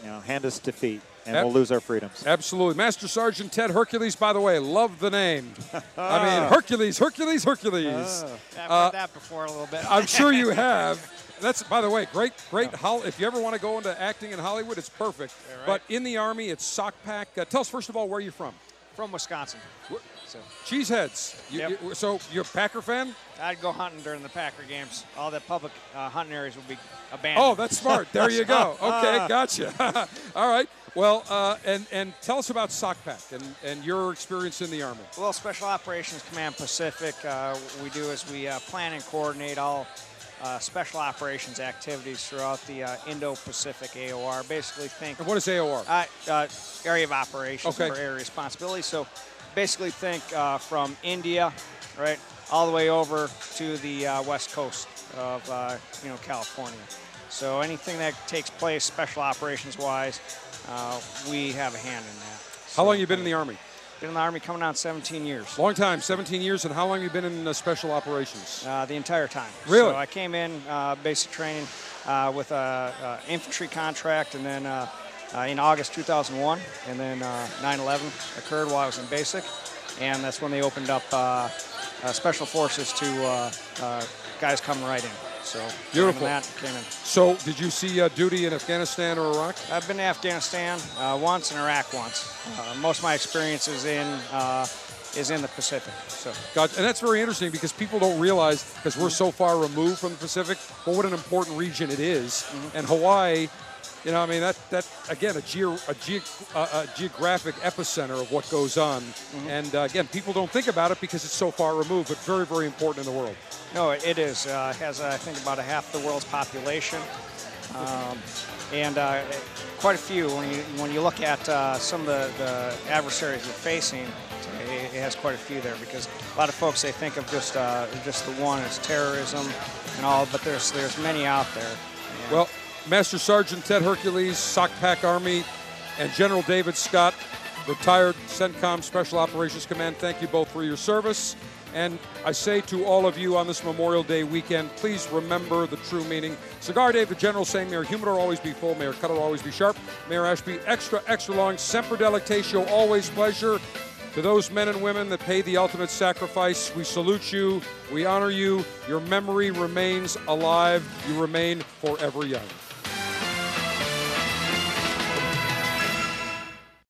you know, hand us defeat, and Ab- we'll lose our freedoms. Absolutely, Master Sergeant Ted Hercules. By the way, love the name. I mean, Hercules, Hercules, Hercules. Uh, I've heard that before a little bit. I'm sure you have. That's by the way, great, great. Hol- if you ever want to go into acting in Hollywood, it's perfect. Right. But in the army, it's SOCPAC. Uh, tell us first of all where you're from. From Wisconsin. So Cheeseheads. You, Yep. you- so you're a Packer fan? I'd go hunting during the Packer games. All the public uh, hunting areas would be abandoned. Oh, that's smart. There you go. Okay, gotcha. all right. Well, uh, and and tell us about SOCPAC and, and your experience in the army. Well, Special Operations Command Pacific, uh, what we do is we uh, plan and coordinate all uh, special operations activities throughout the uh, Indo-Pacific AOR. Basically, think. And what is AOR? Uh, uh, area of operations Okay. or area of responsibility. So, basically, think uh, from India, right, all the way over to the uh, west coast of uh, you know California. So anything that takes place, special operations-wise, uh, we have a hand in that. How long you been in the army? Been in the army coming on 17 years. Long time, 17 years. And how long you been in uh, special operations? Uh, the entire time. Really? So I came in uh, basic training uh, with a, a infantry contract, and then uh, uh, in August 2001, and then uh, 9/11 occurred while I was in basic, and that's when they opened up uh, uh, special forces to uh, uh, guys coming right in. So Beautiful. That came in. So, did you see uh, duty in Afghanistan or Iraq? I've been to Afghanistan uh, once and Iraq once. Uh, most of my experience is in uh, is in the Pacific. So. Gotcha. And that's very interesting because people don't realize because we're so far removed from the Pacific, but what an important region it is. Mm-hmm. And Hawaii, you know, I mean that that again a, geo, a, ge, uh, a geographic epicenter of what goes on. Mm-hmm. And uh, again, people don't think about it because it's so far removed, but very very important in the world. No, it is. Uh, it has, uh, I think, about a half the world's population. Um, and uh, quite a few. When you when you look at uh, some of the, the adversaries you're facing, it, it has quite a few there because a lot of folks they think of just uh, just the one as terrorism and all, but there's there's many out there. Well, Master Sergeant Ted Hercules, Sock Pack Army, and General David Scott, retired CENTCOM Special Operations Command, thank you both for your service. And I say to all of you on this Memorial Day weekend, please remember the true meaning. Cigar Dave, the General saying, may your humidor always be full, Mayor cutter always be sharp, Mayor Ashby extra, extra long, semper delectatio, always pleasure. To those men and women that paid the ultimate sacrifice, we salute you, we honor you. Your memory remains alive, you remain forever young.